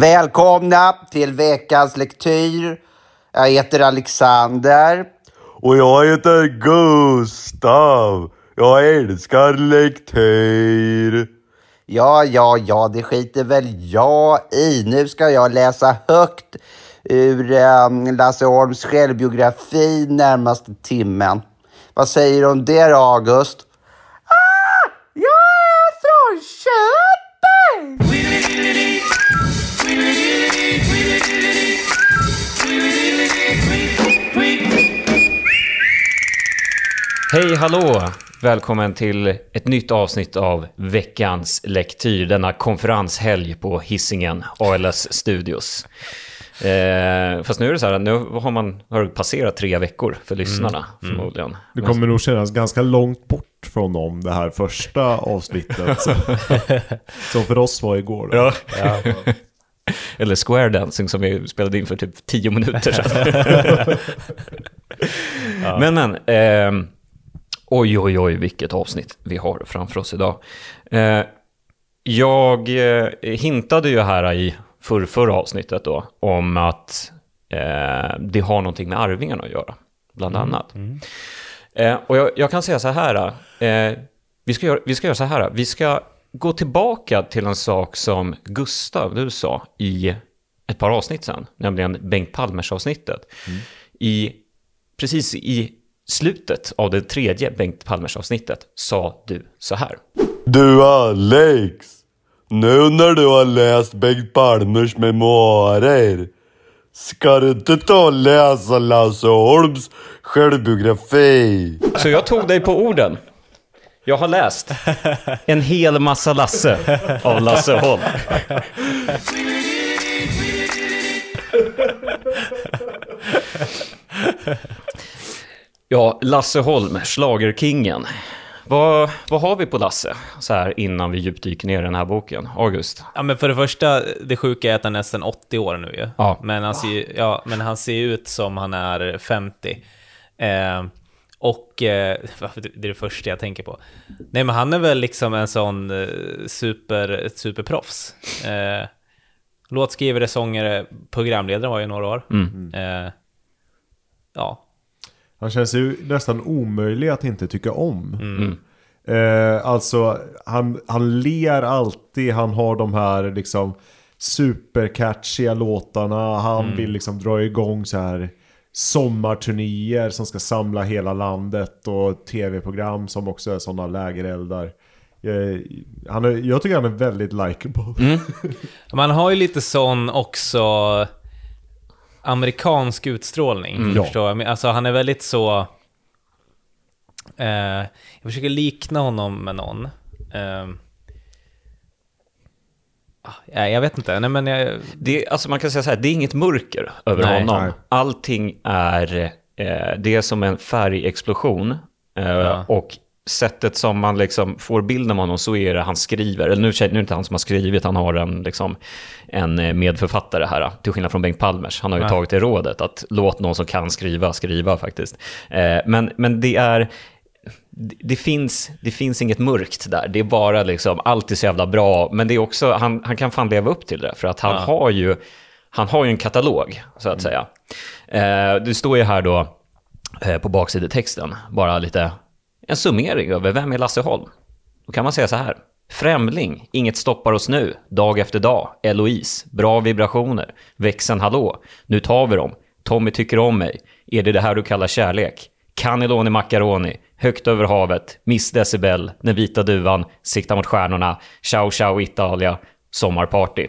Välkomna till veckans lektyr. Jag heter Alexander. Och jag heter Gustav. Jag älskar lektyr. Ja, ja, ja, det skiter väl jag i. Nu ska jag läsa högt ur eh, Lasse Holms självbiografi närmaste timmen. Vad säger du om det då, August? Ah, jag är från Köping! Hej hallå! Välkommen till ett nytt avsnitt av veckans lektyr, denna konferenshelg på Hisingen, ALS Studios. Eh, fast nu är det så här, nu har man har passerat tre veckor för lyssnarna förmodligen. Det kommer nog kännas ganska långt bort från dem det här första avsnittet. som, för oss var igår. Då. Ja. Eller Square Dancing som vi spelade in för typ tio minuter sedan. Men men, ehm, oj oj oj vilket avsnitt vi har framför oss idag. Eh, jag eh, hintade ju här i för, förra avsnittet då om att eh, det har någonting med arvingarna att göra, bland annat. Eh, och jag, jag kan säga så här, eh, vi, ska göra, vi ska göra så här, vi ska gå tillbaka till en sak som Gustav, du sa, i ett par avsnitt sen, nämligen Bengt Palmers avsnittet. I, precis i slutet av det tredje Bengt Palmers avsnittet sa du så här. Du Alex. Nu när du har läst Bengt Palmers memoarer. Ska du inte ta och läsa Lasse Holms självbiografi? Så jag tog dig på orden. Jag har läst en hel massa Lasse av Lasse Holm. Ja, Lasse Holm, schlagerkingen. Vad, vad har vi på Lasse, så här innan vi djupdyker ner i den här boken? August? Ja, men för det första, det sjuka är att han är nästan 80 år nu ju. Ja. Men, han ser, ja, men han ser ut som han är 50. Eh, och eh, det är det första jag tänker på. Nej, men han är väl liksom en sån eh, super, ett superproffs. Eh, låtskrivare, sångare, programledare var ju några år. Eh, ja, Han känns ju nästan omöjlig att inte tycka om. Eh, alltså, han, han ler alltid, han har de här liksom supercatchiga låtarna. Han vill liksom dra igång så här sommarturnéer som ska samla hela landet och tv-program som också är sådana lägereldar. Eh, han är, jag tycker han är väldigt likable. Man har ju lite sån också amerikansk utstrålning. Ja. Förstår jag? Men Alltså han är väldigt så... Eh, jag försöker likna honom med någon. Eh, ja, jag vet inte. Nej, men jag, Det, alltså man kan säga så här, det är inget mörker över Nej. honom. Nej. Allting är, eh, det är som en färgexplosion. Eh, Och sättet som man liksom får bilden av honom så är det han skriver. Eller nu, nu är det inte han som har skrivit, han har en, liksom, en eh, medförfattare här. Till skillnad från Bengt Palmers. Han har ju Nej. tagit det rådet att låt någon som kan skriva skriva faktiskt. Eh, men, men det är det, finns, det finns inget mörkt där. Det är bara liksom, allt är så jävla bra. Men det är också, han, han kan fan leva upp till det. För att han, Ja. har, ju, han har ju en katalog, så att säga. Eh, det står ju här då eh, på baksidetexten, bara lite en summering över vem är Lasse Holm. Då kan man säga så här. Främling, inget stoppar oss nu, dag efter dag, Eloise, bra vibrationer, växeln hallå, nu tar vi dem, Tommy tycker om mig, är det det här du kallar kärlek? Cannelloni macaroni, högt över havet, Miss Decibel, den vita duvan, sikta mot stjärnorna, ciao ciao Italia, sommarparty.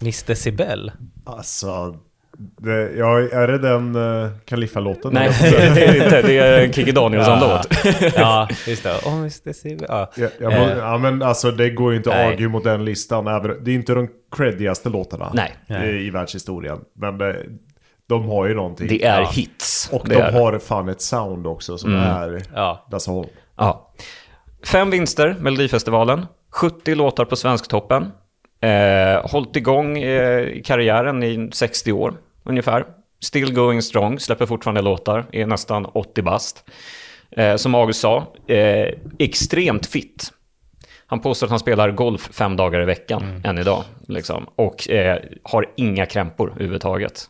Miss Decibel. Alltså, det, ja, är det den uh, Kaliffa-låten? Nej, det är det inte, det är en Kikki Danielsson-låt. ja, just det. Oh, Decibel. Ja. Ja, må, Eh, ja men alltså det går ju inte att argue mot den listan. Det är inte de creddigaste låtarna Nej. i, i världshistorien. Men det, de har ju någonting. Det är Ja. hits. Och det de är. har fan ett sound också som är ja. Lasse Holm. Ja. Fem vinster, Melodifestivalen. 70 låtar på Svensktoppen. Eh, hållit igång eh, karriären i 60 år ungefär. Still going strong, släpper fortfarande låtar, är nästan 80 bast. Eh, som August sa, eh, extremt fit. Han påstår att han spelar golf fem dagar i veckan än idag. Liksom, och eh, har inga krämpor överhuvudtaget.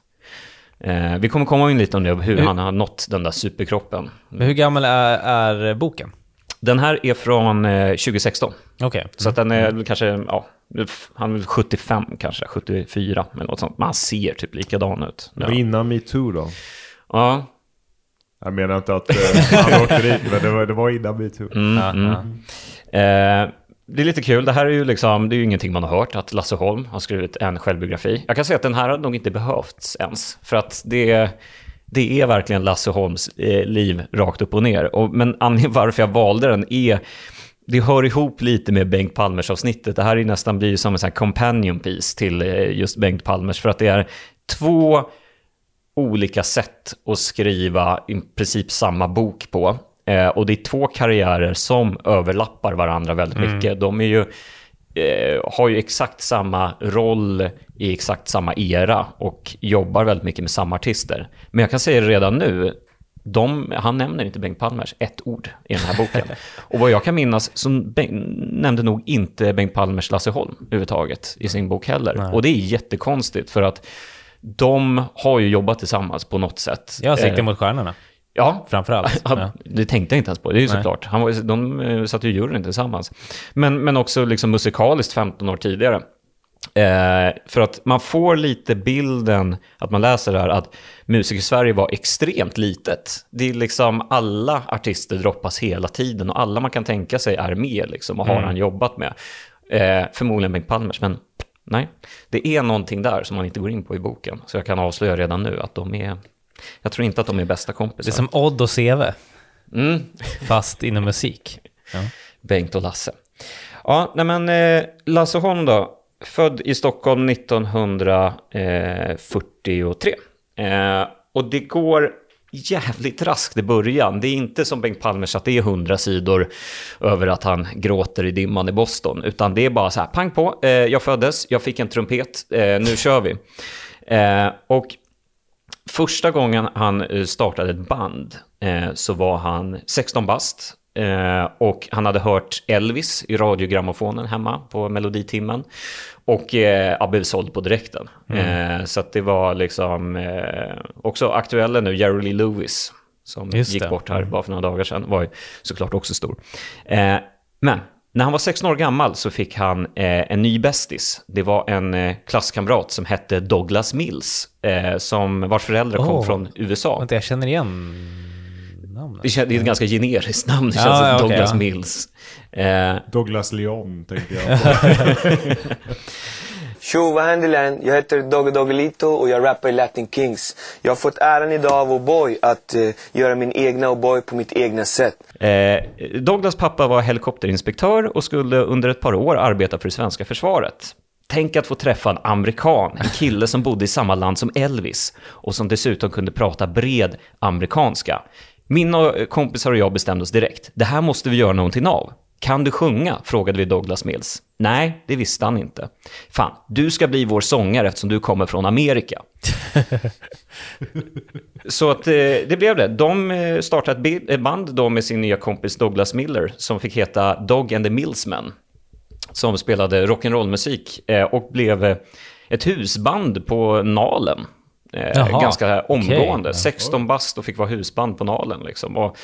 Eh, vi kommer komma in lite om det, hur Hur- han har nått den där superkroppen. Men hur gammal är, är boken? Den här är från eh, 2016. Okej. Så att den är väl kanske, ja, han är väl 75 kanske, 74 eller något sånt. Men han ser typ likadan ut. Det var innan metoo då. Ja, Jag menar inte att eh, han åkte dit, men det var, det var innan metoo. Ja, ja. Eh, det är lite kul, det här är ju liksom, det är ju ingenting man har hört, att Lasse Holm har skrivit en självbiografi. Jag kan säga att den här har nog inte behövts ens, för att det, det är verkligen Lasse Holms eh, liv rakt upp och ner. Och, men anledningen varför jag valde den är, det hör ihop lite med Bengt Palmers avsnittet. Det här är nästan blir ju som en sån companion piece till eh, just Bengt Palmers, för att det är två olika sätt att skriva i princip samma bok på. Eh, och det är två karriärer som överlappar varandra väldigt mycket. De är ju, eh, har ju exakt samma roll i exakt samma era och jobbar väldigt mycket med samma artister. Men jag kan säga redan nu, de, han nämner inte Bengt Palmers ett ord i den här boken. och vad jag kan minnas så nämnde nog inte Bengt Palmers Lasse Holm överhuvudtaget i sin bok heller. Och det är jättekonstigt för att de har ju jobbat tillsammans på något sätt. Jag har sikte Eh, mot stjärnorna, Ja, framförallt. Ja, Ja. Det tänkte jag inte ens på, det är ju Nej. såklart. Han var, de eh, satt ju i juryn tillsammans. Men, men också liksom musikaliskt 15 år tidigare. Eh, för att man får lite bilden, att man läser det här, att musik i Sverige var extremt litet. Det är liksom alla artister droppas hela tiden och alla man kan tänka sig är med liksom och har han jobbat med. Eh, förmodligen Bengt Palmers, men nej. Det är någonting där som man inte går in på i boken. Så jag kan avslöja redan nu att de är, jag tror inte att de är bästa Det kompisar. är som Odd och CV, Mm. fast inom musik. Ja. Bengt och Lasse. Ja, nej men eh, Lasse Holm då, född i Stockholm 1943. Eh, och det går jävligt raskt i början. Det är inte som Bengt Palmers att det är hundra sidor över att han gråter i dimman i Boston, utan det är bara så här, pang på, eh, jag föddes, jag fick en trumpet, eh, nu kör vi. Eh, och Första gången han eh, startade ett band eh, så var han 16 bast. Eh, och han hade hört Elvis i radiogrammofonen hemma på meloditimmen. Och eh, ja, blev såld på direkten. Eh, så det var liksom eh, också aktuella nu, Jerry Lee Lewis. Som Just gick det. bort här bara för några dagar sedan. Var ju såklart också stor. Eh, men när han var 16 år gammal så fick han eh, en ny bästis. Det var en eh, klasskamrat som hette Douglas Mills, eh, som, vars föräldrar kom från USA. Vänta, jag känner igen namnet. Det är ett ganska generiskt namn, det Ja, känns ja, okej, Douglas ja. Mills. Eh, Douglas Leon tänkte jag. Tjo, vad händer Len? Jag heter Dogge Doggelito och jag rappar i Latin Kings. Jag har fått äran idag av O'boy att eh, göra min egna O'boy på mitt egna sätt. Eh, Douglas pappa var helikopterinspektör och skulle under ett par år arbeta för det svenska försvaret. Tänk att få träffa en amerikan, en kille som bodde i samma land som Elvis och som dessutom kunde prata bred amerikanska. Mina kompisar och jag bestämde oss direkt, det här måste vi göra någonting av. Kan du sjunga? frågade vi Douglas Mills. Nej, det visste han inte. Fan, du ska bli vår sångare eftersom du kommer från Amerika. Så att eh, det blev det. De eh, startade ett band då med sin nya kompis Douglas Miller som fick heta Dog and the Millsmen. Som spelade rock'n'roll-musik eh, och blev eh, ett husband på Nalen. Eh, Jaha, ganska omgående. okej. 16 bast och fick vara husband på Nalen. Liksom. Och,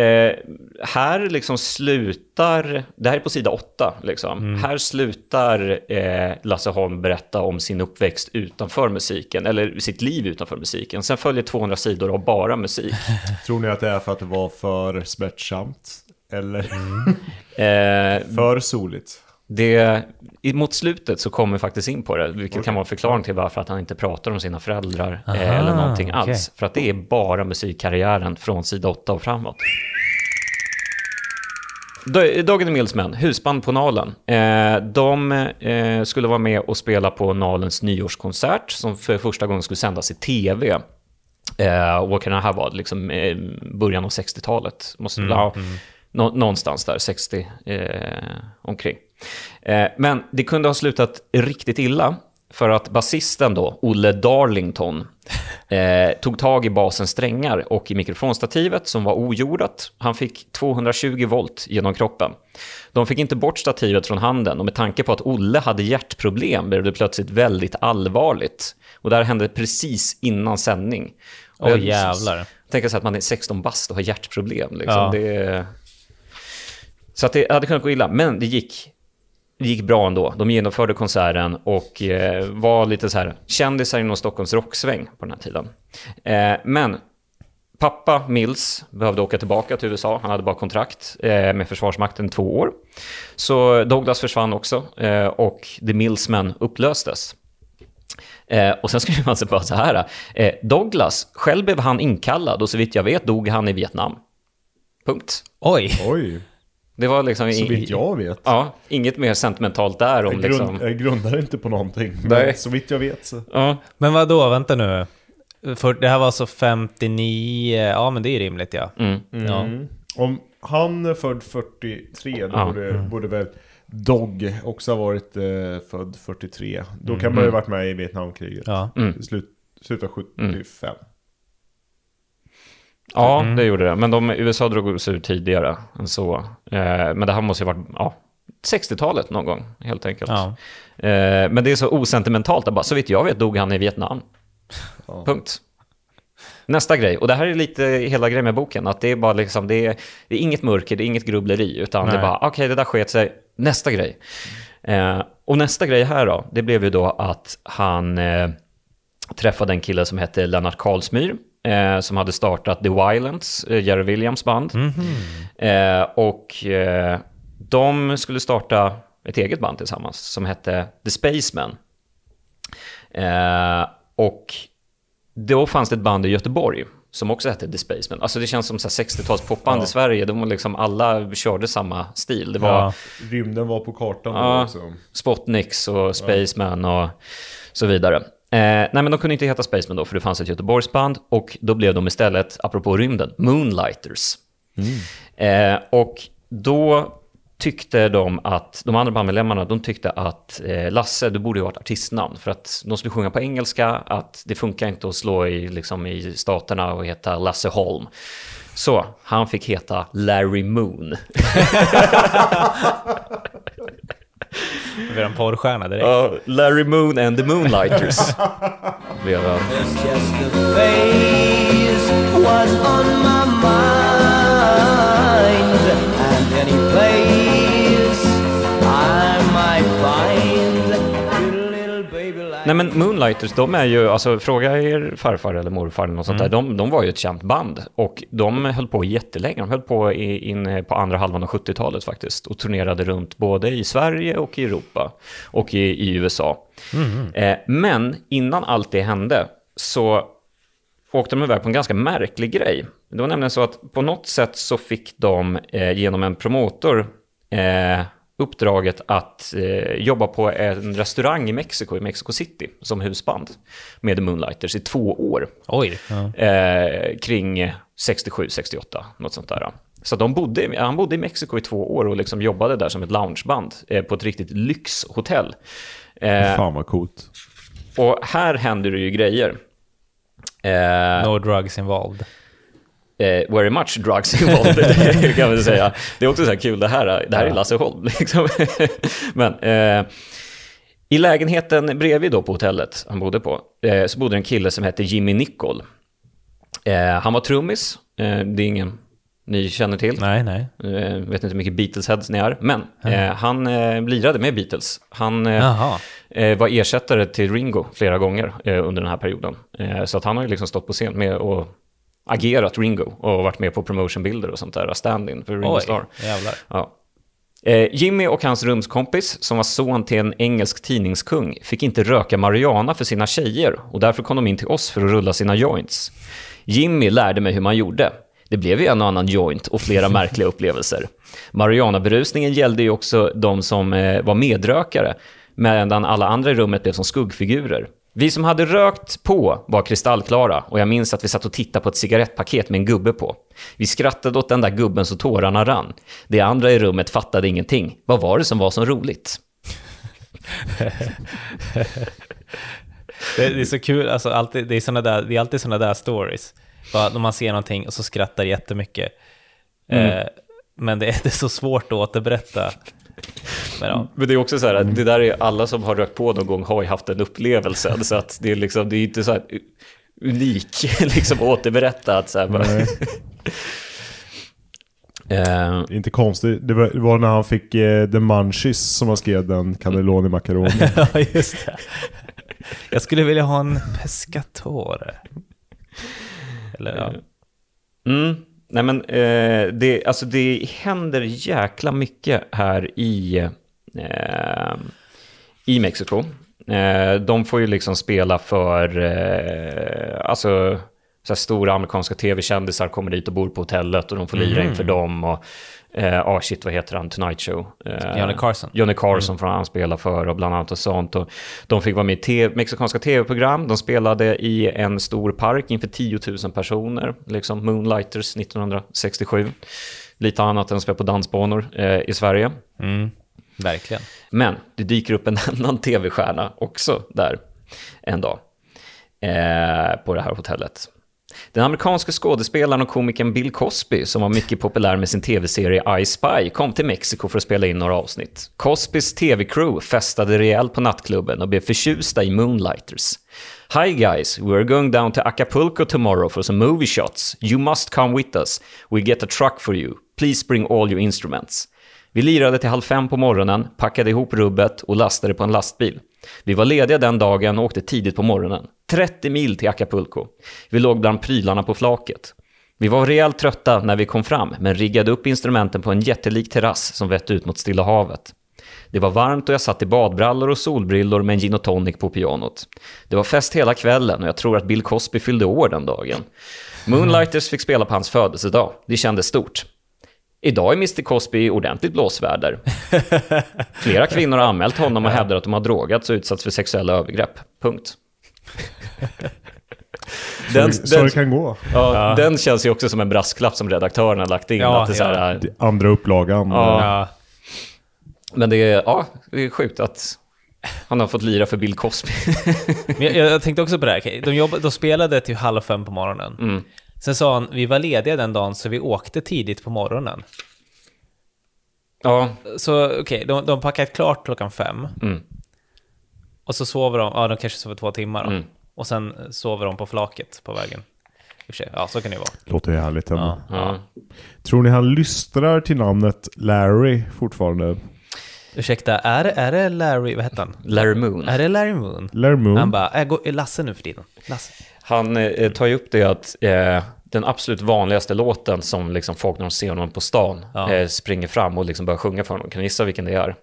eh, här liksom slutar, det här är på sida 8, liksom. här slutar eh, Lasse Holm berätta om sin uppväxt utanför musiken, eller sitt liv utanför musiken. Sen följer 200 sidor av bara musik. Tror ni att det är för att det var för smärtsamt? Eller Eh, för soligt? Det, i- mot slutet så kommer vi faktiskt in på det, vilket kan vara en förklaring till varför att han inte pratar om sina föräldrar eh, Aha, eller någonting okej. alls. För att det är bara musikkarriären från sida 8 och framåt. Dog and the Millsmen, husband på Nalen. Eh, de eh, skulle vara med och spela på Nalens nyårskonsert som för första gången skulle sändas i tv. Och kan det här vara? Liksom, början av 60-talet. Måste, ja, nå- någonstans där, 60 eh, omkring. Eh, men det kunde ha slutat riktigt illa. För att basisten då, Olle Darlington, Eh, tog tag i basens strängar och i mikrofonstativet som var ojordat. Han fick 220 volt genom kroppen. De fick inte bort stativet från handen och med tanke på att Olle hade hjärtproblem blev det plötsligt väldigt allvarligt. Och det här hände precis innan sändning. Åh jag- jävlar. Tänka sig att man är 16 bast och har hjärtproblem. Liksom. Ja. Det. Så att det hade kunnat gå illa, men det gick, det gick bra ändå. De genomförde konserten och eh, var lite så här kändisar inom Stockholms rocksväng på den här tiden. Eh, men pappa Mills behövde åka tillbaka till USA. Han hade bara kontrakt eh, med Försvarsmakten två år. Så Douglas försvann också eh, och The Millsmen upplöstes. Eh, och sen skriver man sig bara så här. Eh, Douglas, själv blev han inkallad och så vitt jag vet dog han i Vietnam. Punkt. Oj. Oj, Det var liksom... så vitt jag vet. Ja, inget mer sentimentalt där om Jag, liksom... grund, jag grundar inte på någonting. Nej. Men så vitt jag vet så. Ja, Men vad då? vänta nu. För det här var alltså 59, ja men det är rimligt ja. mm. ja. Mm. Om han är född 43, då Ja. borde, borde väl Dog också ha varit eh, född 43. Då kan man ju ha varit med i Vietnamkriget. ja. Mm. Slut, slutet av 75. Ja det gjorde det. Men de, USA drog sig ur tidigare än så. Eh, men det här måste ju ha varit ja, 60-talet någon gång, helt enkelt. Ja. Eh, men det är så osentimentalt. att Bara, så vitt jag vet dog han i Vietnam. Ja. Punkt. Nästa grej, och det här är lite hela grejen med boken, att det är bara liksom, det är, det är inget mörker, det är inget grubbleri, utan det är Nej. bara, okej, det där sket sig, nästa grej. Eh, och nästa grej här då, det blev ju då att han eh, träffade en kille som hette Lennart Karlsmyr, eh, som hade startat The Violence, eh, Jerry Williams band. Eh, och eh, de skulle starta ett eget band tillsammans som hette The Spacemen. Eh, och då fanns det ett band i Göteborg som också hette The Spacemen. Alltså det känns som så här 60-tals popband i Sverige. De liksom, alla körde samma stil. Det var Ja. Rymden var på kartan Ja. också. Spotniks och Spaceman och så vidare. Eh, nej, men de kunde inte heta Spaceman då, för det fanns ett Göteborgsband. Och då blev de istället, apropå rymden, Moonlighters. Eh, och då tyckte de att, de andra bandmedlemmarna, de tyckte att eh, Lasse, du borde ju ha ett artistnamn. För att de skulle sjunga på engelska, att det funkar inte att slå i, liksom, i staterna och heta Lasse Holm. Så han fick heta Larry Moon. Vi är en porrstjärna direkt. Ja, Larry Moon and the Moonlighters. blev han. Was on my mind Nej men Moonlighters, de är ju, alltså fråga er farfar eller morfar eller något sånt där, de, de var ju ett känt band. Och de höll på jättelänge, de höll på i, in på andra halvan av 70-talet faktiskt. Och turnerade runt både i Sverige och i Europa och i, i USA. Eh, men innan allt det hände så åkte de iväg på en ganska märklig grej. Det var nämligen så att på något sätt så fick de eh, genom en promotor eh, uppdraget att eh, jobba på en restaurang i Mexiko, i Mexico City, som husband med The Moonlighters i två år. Oj. Ja. Eh, kring 67-68, något sånt där. Så de bodde, han bodde i Mexiko i två år och liksom jobbade där som ett loungeband eh, på ett riktigt lyxhotell. Eh, Fan vad coolt. och här händer det ju grejer. Eh, No drugs involved. Eh, very much drugs involved, kan man säga. Det är också så här kul, det här, det här är Lasse Holm. Liksom. Men eh, i lägenheten bredvid då på hotellet han bodde på, eh, så bodde en kille som hette Jimmy Nicol. Eh, han var trummis, eh, det är ingen ni känner till. Nej, nej. Eh, vet inte hur mycket Beatles-heads ni är, men eh, han eh, lirade med Beatles. Han eh, eh, var ersättare till Ringo flera gånger under den här perioden. Så att han har ju liksom stått på scen med och agerat Ringo och varit med på promotionbilder och sånt där, stand-in för Ringo Oj, Starr. jävlar. Ja. Eh, Jimmy och hans rumskompis, som var son till en engelsk tidningskung, fick inte röka marijuana för sina tjejer och därför kom de in till oss för att rulla sina joints. Jimmy lärde mig hur man gjorde. Det blev ju en och annan joint och flera märkliga upplevelser. Marijuanaberusningen gällde ju också de som eh, var medrökare, medan alla andra i rummet blev som skuggfigurer. Vi som hade rökt på var kristallklara och jag minns att vi satt och tittade på ett cigarettpaket med en gubbe på. Vi skrattade åt den där gubben så tårarna rann. De andra i rummet fattade ingenting. Vad var det som var så roligt? Det, är så kul, alltså, alltid, det, är såna där, det är alltid sådana där stories. Bara när man ser någonting och så skrattar jättemycket. Eh, men det är, det är så svårt att återberätta. Men, ja. Men det är också så här, att det där är alla som har rökt på någon gång har ju haft den upplevelsen. Så att det är liksom, det är inte så här unik liksom återberätta att så här, bara, är inte konstigt. Det var, det var när han fick eh, The Munchies som han skrev den cannelloni macaroni. ja, just det. Jag skulle vilja ha en pescatore. Eller ja. Mm. Nej men eh, det, alltså det händer jäkla mycket här i, eh, i Mexiko. Eh, de får ju liksom spela för, eh, alltså så stora amerikanska tv-kändisar kommer dit och bor på hotellet och de får lira inför dem. Och, eh, ah shit, vad heter han? Tonight Show. Eh, Johnny Carson. Johnny Carson får han spela för och bland annat och sånt. Och de fick vara med i te- mexikanska tv-program. De spelade i en stor park inför 10 000 personer, liksom Moonlighters 1967. Lite annat än att spela på dansbanor eh, i Sverige. Mm, verkligen. Men det dyker upp en annan tv-stjärna också där en dag eh, på det här hotellet. Den amerikanske skådespelaren och komikern Bill Cosby, som var mycket populär med sin tv-serie I Spy, kom till Mexiko för att spela in några avsnitt. Cosbys tv-crew festade rejält på nattklubben och blev förtjusta i Moonlighters. Hi guys, we're going down to Acapulco tomorrow for some movie shots. You must come with us. We'll get a truck for you. Please bring all your instruments. Vi lirade till halv fem på morgonen, packade ihop rubbet och lastade på en lastbil. Vi var lediga den dagen och åkte tidigt på morgonen. 30 mil till Acapulco. Vi låg bland prylarna på flaket. Vi var rejält trötta när vi kom fram, men riggade upp instrumenten på en jättelik terrass som vette ut mot Stilla havet. Det var varmt och jag satt i badbrallor och solbrillor med en gin och tonic på pianot. Det var fest hela kvällen och jag tror att Bill Cosby fyllde år den dagen. Moonlighters fick spela på hans födelsedag. Det kändes stort. Idag är Mr Cosby ordentligt blåsväder. Flera kvinnor har anmält honom och hävdar att de har drogats och utsatts för sexuella övergrepp. Punkt. Den, Så den, det kan gå. ja, den känns ju också som en brasklapp som redaktören har lagt in. Ja, att det så här, Andra upplagan. Ja. Ja. Men det är, ja, det är sjukt att han har fått lira för Bill Cosby. Men jag, jag tänkte också på det här. De, jobb, de spelade till halv fem på morgonen. Mm. Sen sa han, vi var lediga den dagen så vi åkte tidigt på morgonen. ja, Så okej, de, de packade klart klockan fem. Mm. Och så sover de, ja de kanske sover två timmar då. Mm. Och sen sover de på flaket på vägen. Ja, så kan det vara. Låter ju härligt. Ja. ja. Tror ni han lystrar till namnet Larry fortfarande? Ursäkta, är, det- är det Larry, vad heter han? Larry Moon. Är det Larry Moon? Larry Moon? Han bara, äh, gå, är Lasse nu för tiden. Lasse. Han eh, tar ju upp det att eh, den absolut vanligaste låten som liksom folk när de ser honom på stan Ja. eh, springer fram och liksom börjar sjunga för honom. Kan du gissa vilken det är?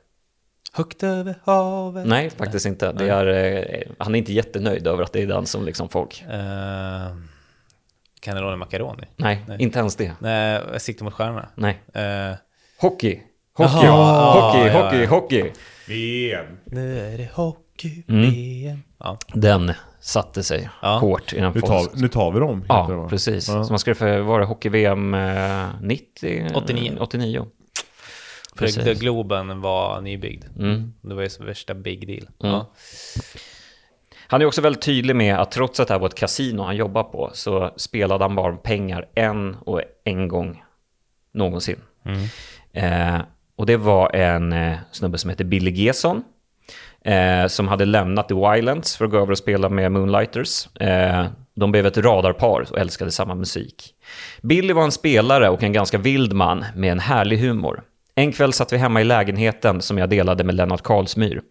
Högt över havet. Nej, faktiskt inte. Det är, eh, han är inte jättenöjd över att det är den som liksom folk... Uh, Cannelloni Macaroni. Nej, Nej. inte ens det. Nej, siktar mot stjärnorna. Nej. Eh, Hockey. Hockey, Jaha, hockey, ja, hockey, ja. hockey. VM. nu är det hockey, Mm. VM. Ja. Den satte sig Ja. hårt i den Nu tar, nu tar vi dem. Ja, va? precis. Ja. Så man skrev för, var det hockey-VM eh, 90? 89. 89. För. The Globen var nybyggd. Mm. Det var ju värsta big deal. Mm. Ja. Han är också väldigt tydlig med att trots att det här var ett kasino han jobbar på så spelade han bara pengar en och en gång någonsin. Eh, och det var en eh, snubbe som heter Billy Gesson eh, som hade lämnat The Wildlands för att gå över och spela med Moonlighters. Eh, de blev ett radarpar och älskade samma musik. Billy var en spelare och en ganska vild man med en härlig humor. En kväll satt vi hemma i lägenheten som jag delade med Lennart Karlsmyr.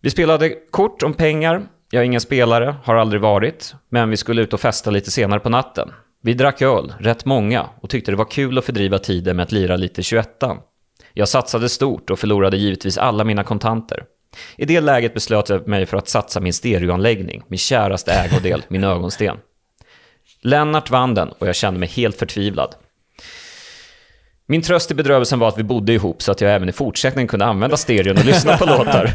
Vi spelade kort om pengar. Jag är ingen spelare, har aldrig varit. Men vi skulle ut och festa lite senare på natten. Vi drack öl, rätt många, och tyckte det var kul att fördriva tiden med att lira lite 21 Jag satsade stort och förlorade givetvis alla mina kontanter. I det läget beslöt jag mig för att satsa min stereoanläggning, min käraste ägodel, min ögonsten. Lennart vann den och jag kände mig helt förtvivlad. Min tröst i bedrövelsen var att vi bodde ihop så att jag även i fortsättningen kunde använda stereon och lyssna på låtar.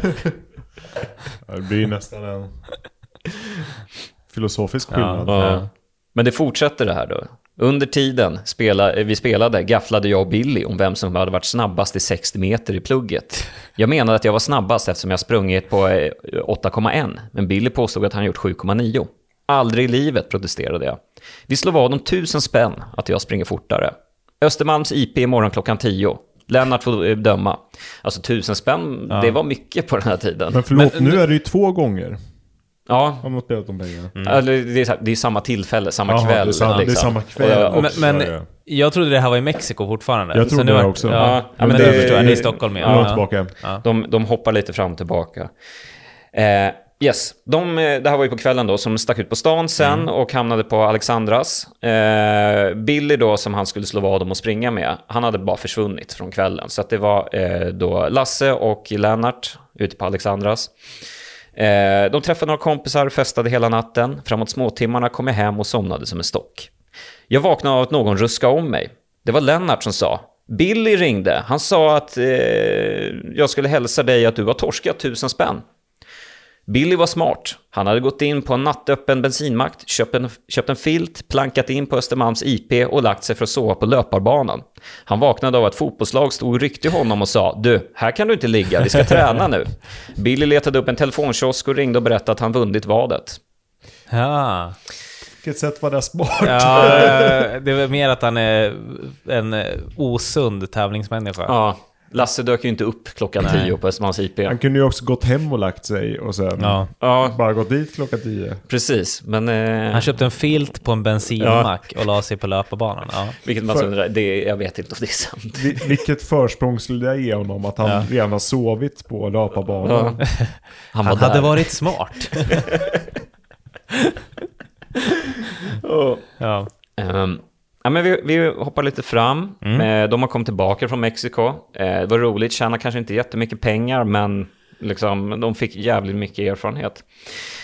Ja, Det blir nästan en filosofisk skillnad. Ja. Men det fortsätter det här då. Under tiden spela, vi spelade gafflade jag och Billy om vem som hade varit snabbast i 60 meter i plugget. Jag menade att jag var snabbast eftersom jag sprungit på eh, 8,1, men Billy påstod att han gjort 7,9. Aldrig i livet, protesterade jag. Vi slår vad om tusen spänn att jag springer fortare. Östermalms IP imorgon klockan 10. Lennart får döma. Alltså tusen spänn, det var mycket på den här tiden. Men förlåt, nu är det ju två gånger. Ja, Har man spelat de pengarna. eller det, är, det är samma tillfälle, samma Jaha, kväll. det är samma- det är liksom. samma kväll. Och- och- Men, Ja, men ja. jag trodde det här var i Mexiko fortfarande. Jag trodde nu det var- också. Ja, Ja, men, men det, det- förstår jag. Det är Stockholm. Nu är Ja, de tillbaka. De, de hoppar lite fram och tillbaka. Eh, yes, de, eh, det här var ju på kvällen då, som stack ut på stan sen och hamnade på Alexandras. Eh, Billy då, som han skulle slå vad om och springa med, han hade bara försvunnit från kvällen. Så att det var eh, då Lasse och Lennart ute på Alexandras. Eh, de träffade några kompisar, festade hela natten. Framåt småtimmarna kom jag hem och somnade som en stock. Jag vaknade av att någon ruskade om mig. Det var Lennart som sa. Billy ringde. Han sa att eh, jag skulle hälsa dig att du har torskat tusen spänn. Billy var smart. Han hade gått in på en nattöppen bensinmack, köpt en, köpt en filt, plankat in på Östermalms IP och lagt sig för att sova på löparbanan. Han vaknade av att fotbollslag stod och ryckte honom och sa “Du, här kan du inte ligga, vi ska träna nu”. Billy letade upp en telefonkiosk och ringde och berättade att han vunnit vadet. Ja. Vilket sätt var det smart? ja, det är mer att han är en osund tävlingsmänniska. Ja, Lasse dök ju inte upp klockan Nej. tio på Östermalms IP. Han kunde ju också gått hem och lagt sig och sen Ja. Ja, bara gått dit klockan tio. precis. Men... Eh, Han köpte en filt på en bensinmack och la sig på löparbanan. Ja. vilket man undrar, det, jag vet inte om det är sant. Vi- Vilket försprång skulle det ge honom att han Ja. redan har sovit på löparbanan? Ja. Han var Han hade varit smart. ja. Ehm, ja, men vi, vi hoppar lite fram. Eh, de har kommit tillbaka från Mexiko. Eh, det var roligt, tjänar kanske inte jättemycket pengar, men liksom, de fick jävligt mycket erfarenhet.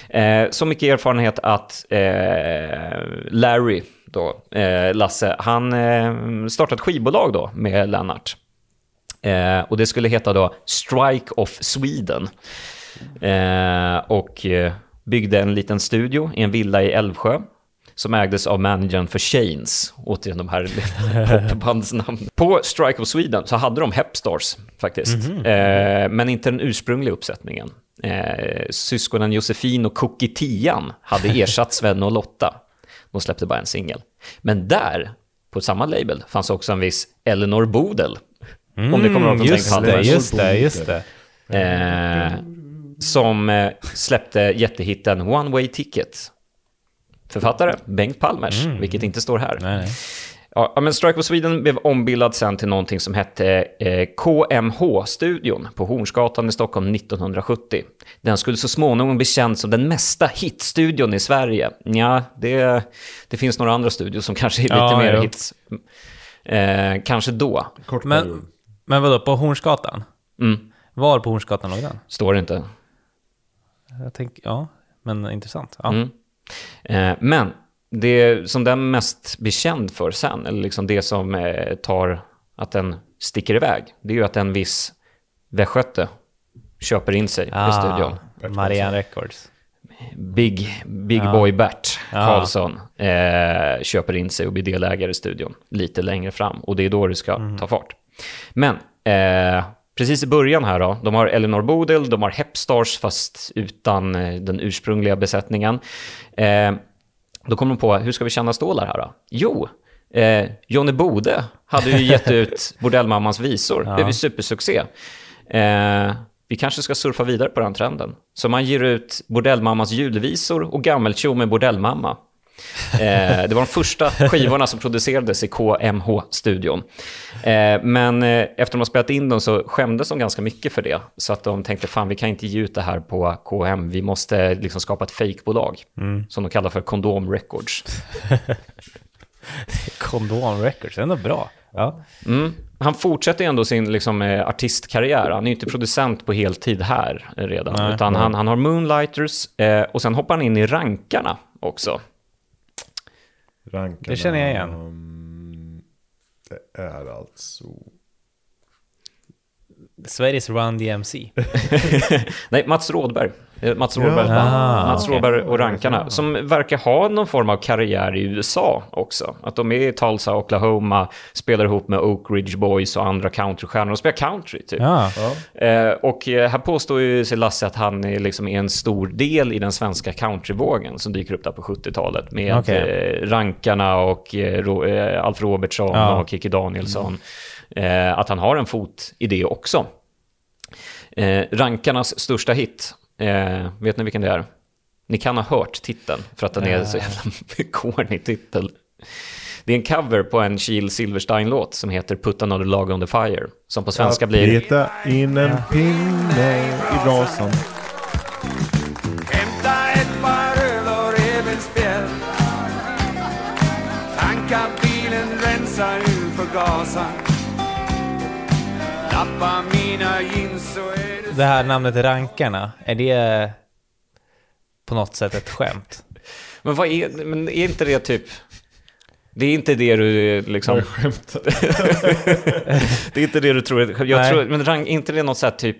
Eh, så mycket erfarenhet att Larry, då, Lasse, han startade ett skivbolag då med Lennart. Och det skulle heta då Strike of Sweden. Och byggde en liten studio i en villa i Älvsjö. Som ägdes av managern för Chains. Återigen de här popbandsnamn. På Strike of Sweden så hade de Hepstars faktiskt. Eh, men inte den ursprungliga uppsättningen. Eh, syskonen Josefin och Cookie Tian hade ersatt Sven och Lotta. De släppte bara en singel. Men där, på samma label, fanns också en viss Eleanor Bodel. om ni kommer ihåg från just det, just det, just det. Eh, som eh, släppte jättehitten One Way Ticket. Författare Bengt Palmers, vilket inte står här. Nej, nej. Ja, men Strike of Sweden blev ombildad sen till någonting som hette eh, KMH-studion på Hornsgatan i Stockholm 1970. Den skulle så småningom bli känd som den mesta hitstudion i Sverige. Ja, det, det finns några andra studios som kanske är lite Ja, mer ja. hits. Eh, kanske då, Kort. Men, men vadå, på Hornsgatan? Mm. Var på Hornsgatan låg den? står det inte. Jag tänker, ja, men intressant. Ja. Mm. Eh, men det som den mest blir känd för sen, eller liksom det som eh, tar att den sticker iväg, det är ju att en viss västgöte köper in sig i studion. Ah, Marianne Records. Big, Big Ja. Boy Bert Ja. Karlsson eh, köper in sig och blir delägare i studion lite längre fram. Och det är då det ska Mm. ta fart. Men eh, precis i början här då, de har Eleanor Bodil, de har Hepstars fast utan eh, den ursprungliga besättningen. Eh, då kom de på, hur ska vi tjäna stålar här då? Jo, eh, Johnny Bode hade ju gett ut Bordellmammans visor. Det blev ju supersuccé. Eh, vi kanske ska surfa vidare på den trenden. Så man ger ut Bordellmammas julvisor och Gammeltjo med Bordellmamma. Eh, det var de första skivorna som producerades i KMH-studion. Eh, men eh, efter de har spelat in dem så skämdes de ganska mycket för det. Så att de tänkte, fan vi kan inte ge ut det här på KM, vi måste liksom skapa ett fejkbolag. Som de kallar för Kondom Records. Kondom Records, det är ändå bra. Ja. Mm. Han fortsätter ändå sin liksom, artistkarriär. Han är ju inte producent på heltid här redan. Nej, utan nej. Han, han har Moonlighters eh, och sen hoppar han in i rankarna också. Rankarna, Det känner jag igen. mm, Det är alltså... Sveriges Run DMC. Nej, Mats Rådberg Mats Rådberg, Ja. Ah, Mats okej. Rådberg och Rankarna, som verkar ha någon form av karriär i USA också. Att de är i Tulsa, Oklahoma, spelar ihop med Oak Ridge Boys och andra countrystjärnor och spelar country typ. Ja. Eh, och eh, här påstår ju sig Lasse att han är liksom en stor del i den svenska countryvågen som dyker upp där på 70-talet med Okej. eh, Rankarna och eh, eh, Alf Robertsson Ja. och Kikki Danielsson. Eh, att han har en fot i det också. Eh, Rankarnas största hit, eh, vet ni vilken det är? Ni kan ha hört titeln för att den är så jävla corny titel. Det är en cover på en Kjell Silverstein-låt som heter Put another log on the fire. Som på svenska blir... Peta in en pinne i brasan. Hämta ett par öl och revbensspjäll Tanka bilen, rensa ur förgasaren Lappa mina jeans det här namnet Rankarna, är det på något sätt ett skämt? Men vad är, men är inte det typ... Det är inte det du liksom... det är inte det du tror. Jag Nej. tror men rank, inte det något så här typ...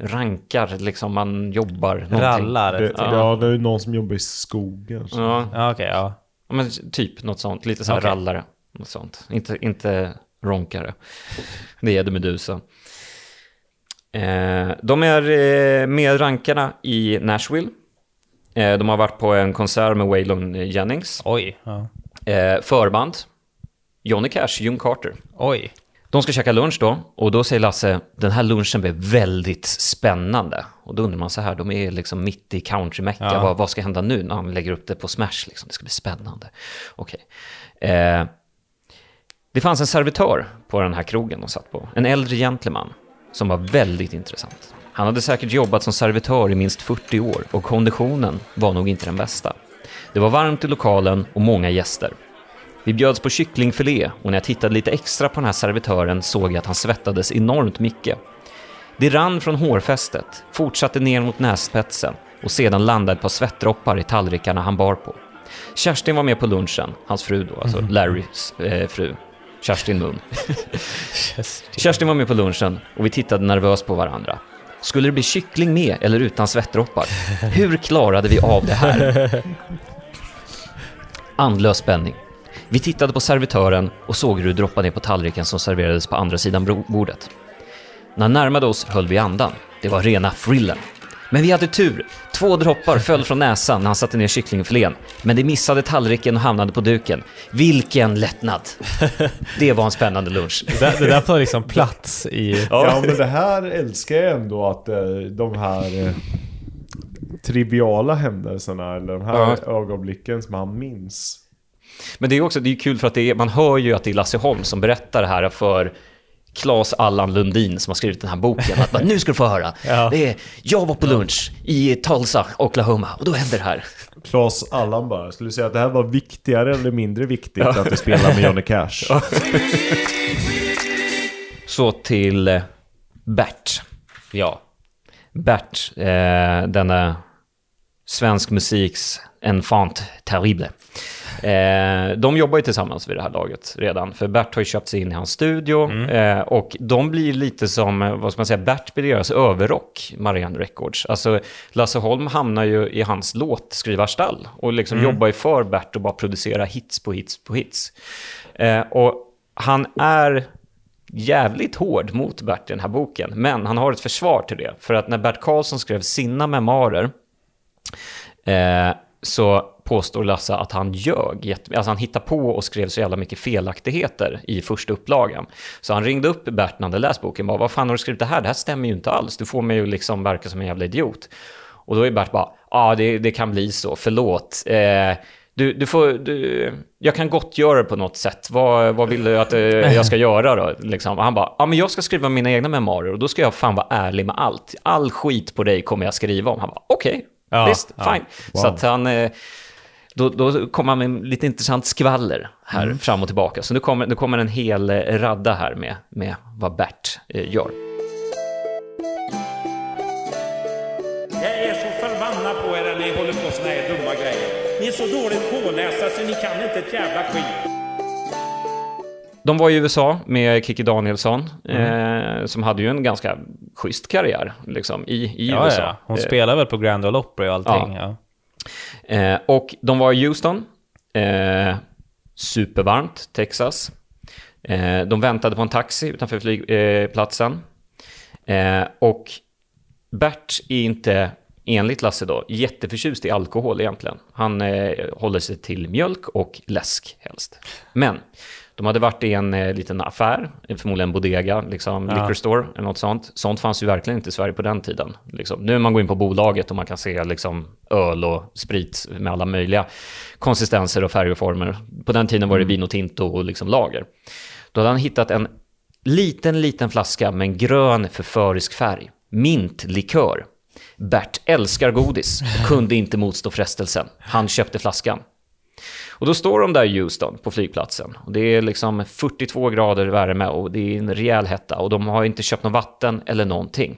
Rankar, liksom man jobbar någonting. Rallar? Det, typ. ja, det är ju någon som jobbar i skogen. så. Ja, Ja, okej, ja. ja, men typ något sånt. Lite så här Okej. rallare. Något sånt. Inte, inte ronkare. Det är det Medusa. Eh, de är eh, med rankarna i Nashville. Eh, de har varit på en konsert med Waylon Jennings. Oj. Ja. Förband, Johnny Cash, June Carter. Oj. De ska käka lunch då, och då säger Lasse, den här lunchen blir väldigt spännande. Och då undrar man så här, de är liksom mitt i countrymecka, Ja. vad, vad ska hända nu när han lägger upp det på Smash? Liksom? Det ska bli spännande. Okej. Eh, det fanns en servitör på den här krogen de satt på, en äldre gentleman, som var väldigt intressant. Han hade säkert jobbat som servitör i minst 40 år och konditionen var nog inte den bästa. Det var varmt i lokalen och många gäster. Vi bjöds på kycklingfilé och när jag tittade lite extra på den här servitören såg jag att han svettades enormt mycket. Det rann från hårfästet, fortsatte ner mot nässpetsen och sedan landade ett par svettdroppar i tallrikarna han bar på. Kerstin var med på lunchen, hans fru då, alltså Larrys eh, fru. Kerstin Mun. Kerstin var med på lunchen och vi tittade nervöst på varandra. Skulle det bli kyckling med eller utan svettdroppar? Hur klarade vi av det här? Andlös spänning. Vi tittade på servitören och såg hur det droppade ner på tallriken som serverades på andra sidan bordet. När närmade oss höll vi andan. Det var rena thrillen. Men vi hade tur. Två droppar föll från näsan när han satte ner kycklingfilén. Men det missade tallriken och hamnade på duken. Vilken lättnad! Det var en spännande lunch. Det, det där får liksom plats i... Ja men det här älskar jag ändå att eh, de här eh, triviala händelserna eller de här Ja. ögonblicken som han minns. Men det är också det är kul för att det är, man hör ju att det är Lasse Holm som berättar det här för Claes Allan Lundin som har skrivit den här boken. Att bara, nu ska du få höra. Ja. Det är, jag var på lunch i Tulsa, Oklahoma och då hände det här. Klas Allan bara, skulle du säga att det här var viktigare eller mindre viktigt att du spelar med Johnny Cash? Så till eh, Bert. Ja. Bert, eh, denna svensk musiks enfant terrible. Eh, de jobbar ju tillsammans vid det här laget redan, för Bert har ju köpt sig in i hans studio eh, och de blir lite som, eh, vad ska man säga, Bert blir deras överrock, Marianne Records. Alltså Lasse Holm hamnar ju i hans låtskrivarstall och liksom jobbar ju för Bert och bara producerar hits på hits på hits. Eh, och han är jävligt hård mot Bert i den här boken. Men han har ett försvar till det. För att när Bert Karlsson skrev sina memoarer eh, så påstår Lasse att han ljög. Alltså han hittade på och skrev så jävla mycket felaktigheter i första upplagan. Så han ringde upp Bert när han hade läst boken och bara, vad fan har du skrivit det här? Det här stämmer ju inte alls. Du får mig ju liksom verka som en jävla idiot. Och då är Bert bara, ja ah, det, det kan bli så, förlåt. Eh, du, du får, du, jag kan gottgöra det på något sätt. Vad, vad vill du att eh, jag ska göra då? Liksom. Och han bara, ja men jag ska skriva mina egna memoarer och då ska jag fan vara ärlig med allt. All skit på dig kommer jag skriva om. Han bara, okej, Ja, visst, ja. fine. Så att han, eh, då, då kommer han med lite intressant skvaller här fram och tillbaka. Så nu kommer, nu kommer en hel eh, radda här med, med vad Bert eh, gör. Jag är så förbannad på er när ni håller på såna här dumma grejer. Ni är så dåligt pålästa så ni kan inte ett jävla skit. De var i USA med Kiki Danielsson, Mm. eh, som hade ju en ganska schysst karriär liksom, i, i Ja, USA. ja. Hon Eh, spelar väl på Grand Ole Opry och allting. Ja. Eh, och de var i Houston, eh, supervarmt, Texas. Eh, de väntade på en taxi utanför flygplatsen. Eh, och Bert är inte, enligt Lasse då, jätteförtjust i alkohol egentligen. Han håller sig till mjölk och läsk helst. Men de hade varit i en eh, liten affär, förmodligen en bodega, liksom, liquor store eller något sånt. Sånt fanns ju verkligen inte i Sverige på den tiden. Liksom. Nu man går in på bolaget och man kan se liksom, öl och sprit med alla möjliga konsistenser och färger och former. På den tiden var det vin och tinto och liksom lager. Då hade han hittat en liten, liten flaska med en grön förförisk färg. Mintlikör. Bert älskar godis kunde inte motstå frestelsen. Han köpte flaskan. Och då står de där i Houston på flygplatsen. Och det är liksom 42 grader värme och det är en rejäl hetta. Och de har inte köpt något vatten eller någonting.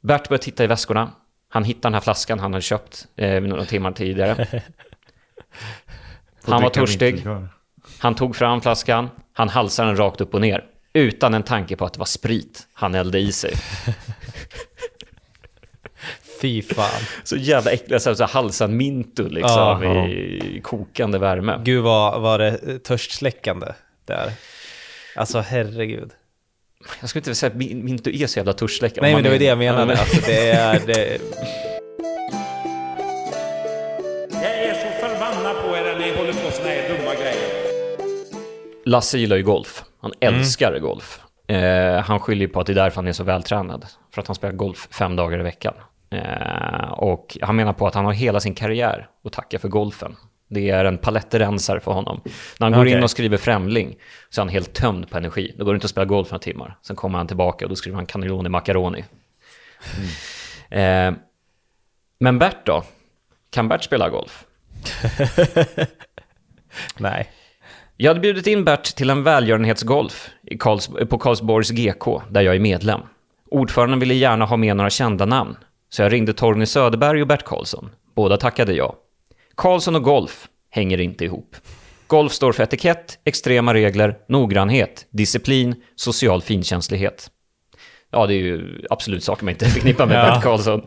Bert börjar titta i väskorna. Han hittar den här flaskan han hade köpt eh, några timmar tidigare. Han var törstig. Han tog fram flaskan, han halsade den rakt upp och ner. Utan en tanke på att det var sprit han hällde i sig. Fy fan. Så jävla äckligt, så här, så här halsad mintu liksom Ja. i kokande värme. Gud vad var det törstsläckande där. Alltså herregud. Jag skulle inte säga att min- mintu är så jävla törstsläckande. Nej men det var det jag är- menade. Alltså det är... Det, är. Lasse gillar ju golf. Han Mm. älskar golf. Eh, han skyller ju på att det är därför han är så vältränad. För att han spelar golf fem dagar i veckan. Eh, och han menar på att han har hela sin karriär att tacka för golfen. Det är en palettrensare för honom. När han går in och skriver Främling så är han helt tömd på energi. Då går det inte att spela golf några timmar. Sen kommer han tillbaka och då skriver han cannelloni macaroni. Eh, men Bert då? Kan Bert spela golf? nej. Jag hade bjudit in Bert till en välgörenhetsgolf Karls, på Karlsborgs GK, där jag är medlem. Ordföranden ville gärna ha med några kända namn, så jag ringde Torgny Söderberg och Bert Karlsson. Båda tackade ja. Karlsson och golf hänger inte ihop. Golf står för etikett, extrema regler, noggrannhet, disciplin, social finkänslighet. Ja, det är ju absolut saker man inte förknippar med Ja. Bert Karlsson.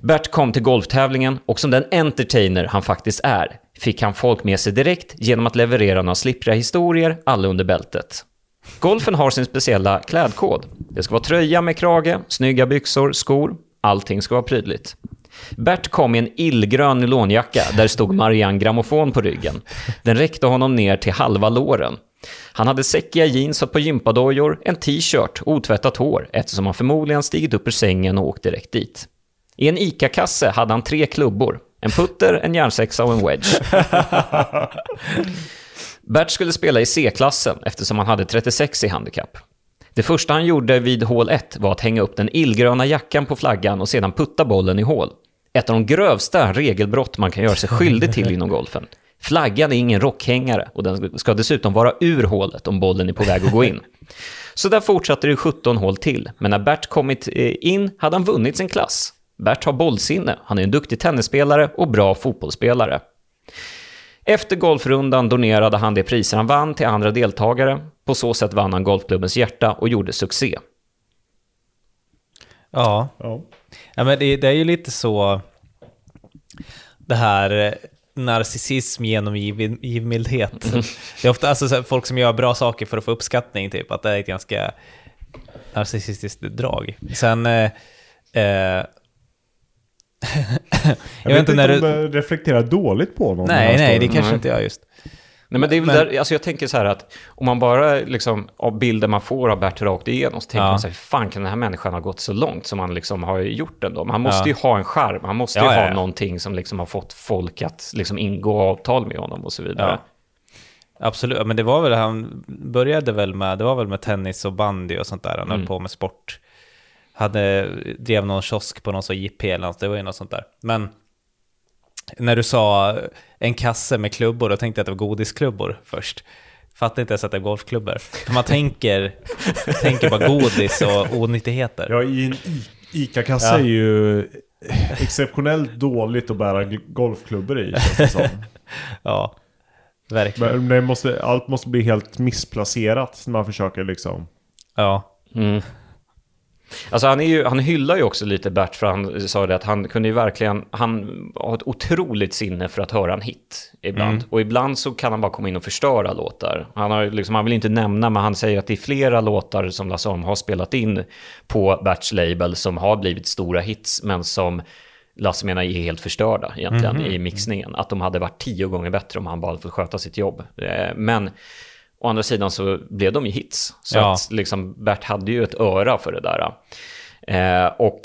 Bert kom till golftävlingen och som den entertainer han faktiskt är fick han folk med sig direkt genom att leverera några slippriga historier, alla under bältet. Golfen har sin speciella klädkod. Det ska vara tröja med krage, snygga byxor, skor. Allting ska vara prydligt. Bert kom i en illgrön nylonjacka där stod Marianne Grammofon på ryggen. Den räckte honom ner till halva låren. Han hade säckiga jeans och på gympadojor, en t-shirt och otvättat hår eftersom han förmodligen stigit upp ur sängen och åkt direkt dit. I en ICA-kasse hade han tre klubbor. En putter, en järnsexa och en wedge. Bert skulle spela i C-klassen eftersom han hade 36 i handikapp. Det första han gjorde vid hål 1 var att hänga upp den illgröna jackan på flaggan och sedan putta bollen i hål. Ett av de grövsta regelbrott man kan göra sig skyldig till inom golfen. Flaggan är ingen rockhängare och den ska dessutom vara ur hålet om bollen är på väg att gå in. Så där fortsatte det 17 hål till, men när Bert kommit eh, in hade han vunnit sin klass. Bert har bollsinne, han är en duktig tennisspelare och bra fotbollsspelare. Efter golfrundan donerade han de priser han vann till andra deltagare. På så sätt vann han golfklubbens hjärta och gjorde succé. Ja. Ja. Men det, det är ju lite så det här eh, narcissism genom giv- givmildhet. Det är ofta alltså, så här, folk som gör bra saker för att få uppskattning, typ, att det är ett ganska narcissistiskt drag. Sen... Eh, eh, Jag, vet inte om du reflekterar dåligt på någon. Nej, nej, det kanske Nej. inte jag just. Nej, men det är väl Men- där, alltså jag tänker så här att om man bara liksom, av bilder man får av Bert rakt igenom så tänker Ja. man så här, hur fan kan den här människan ha gått så långt som han liksom har gjort ändå? Men han måste Ja. ju ha en charm, han måste ju Ja, ja, ha ja. någonting som liksom har fått folk att liksom ingå avtal med honom och så vidare. Ja. Absolut, men det var väl, han började väl med, det var väl med tennis och bandy och sånt där, han höll på med sport. Hade, drev någon kiosk på någon sån JP eller något, det var ju något sånt där. Men när du sa en kasse med klubbor, då tänkte jag att det var godisklubbor först. Fattade inte ens att det är golfklubbor. För man tänker, tänker bara godis och onyttigheter. Ja, i en ICA-kasse Ja. är ju exceptionellt dåligt att bära golfklubbor i. känns det som. Ja. Verkligen. Men det måste, allt måste bli helt missplacerat när man försöker liksom... Ja. Alltså han, är ju, han hyllar ju också lite Bert för han sa det att han kunde ju verkligen, han har ett otroligt sinne för att höra en hit ibland. Och ibland så kan han bara komma in och förstöra låtar. Han, har, liksom, han vill inte nämna, men han säger att det är flera låtar som Lasse Holm har spelat in på Berts label som har blivit stora hits, men som Lasse menar är helt förstörda egentligen i mixningen. Att de hade varit tio gånger bättre om han bara hade fått sköta sitt jobb. Eh, Men å andra sidan så blev de ju hits. Så Ja. att liksom Bert hade ju ett öra för det där. Eh, och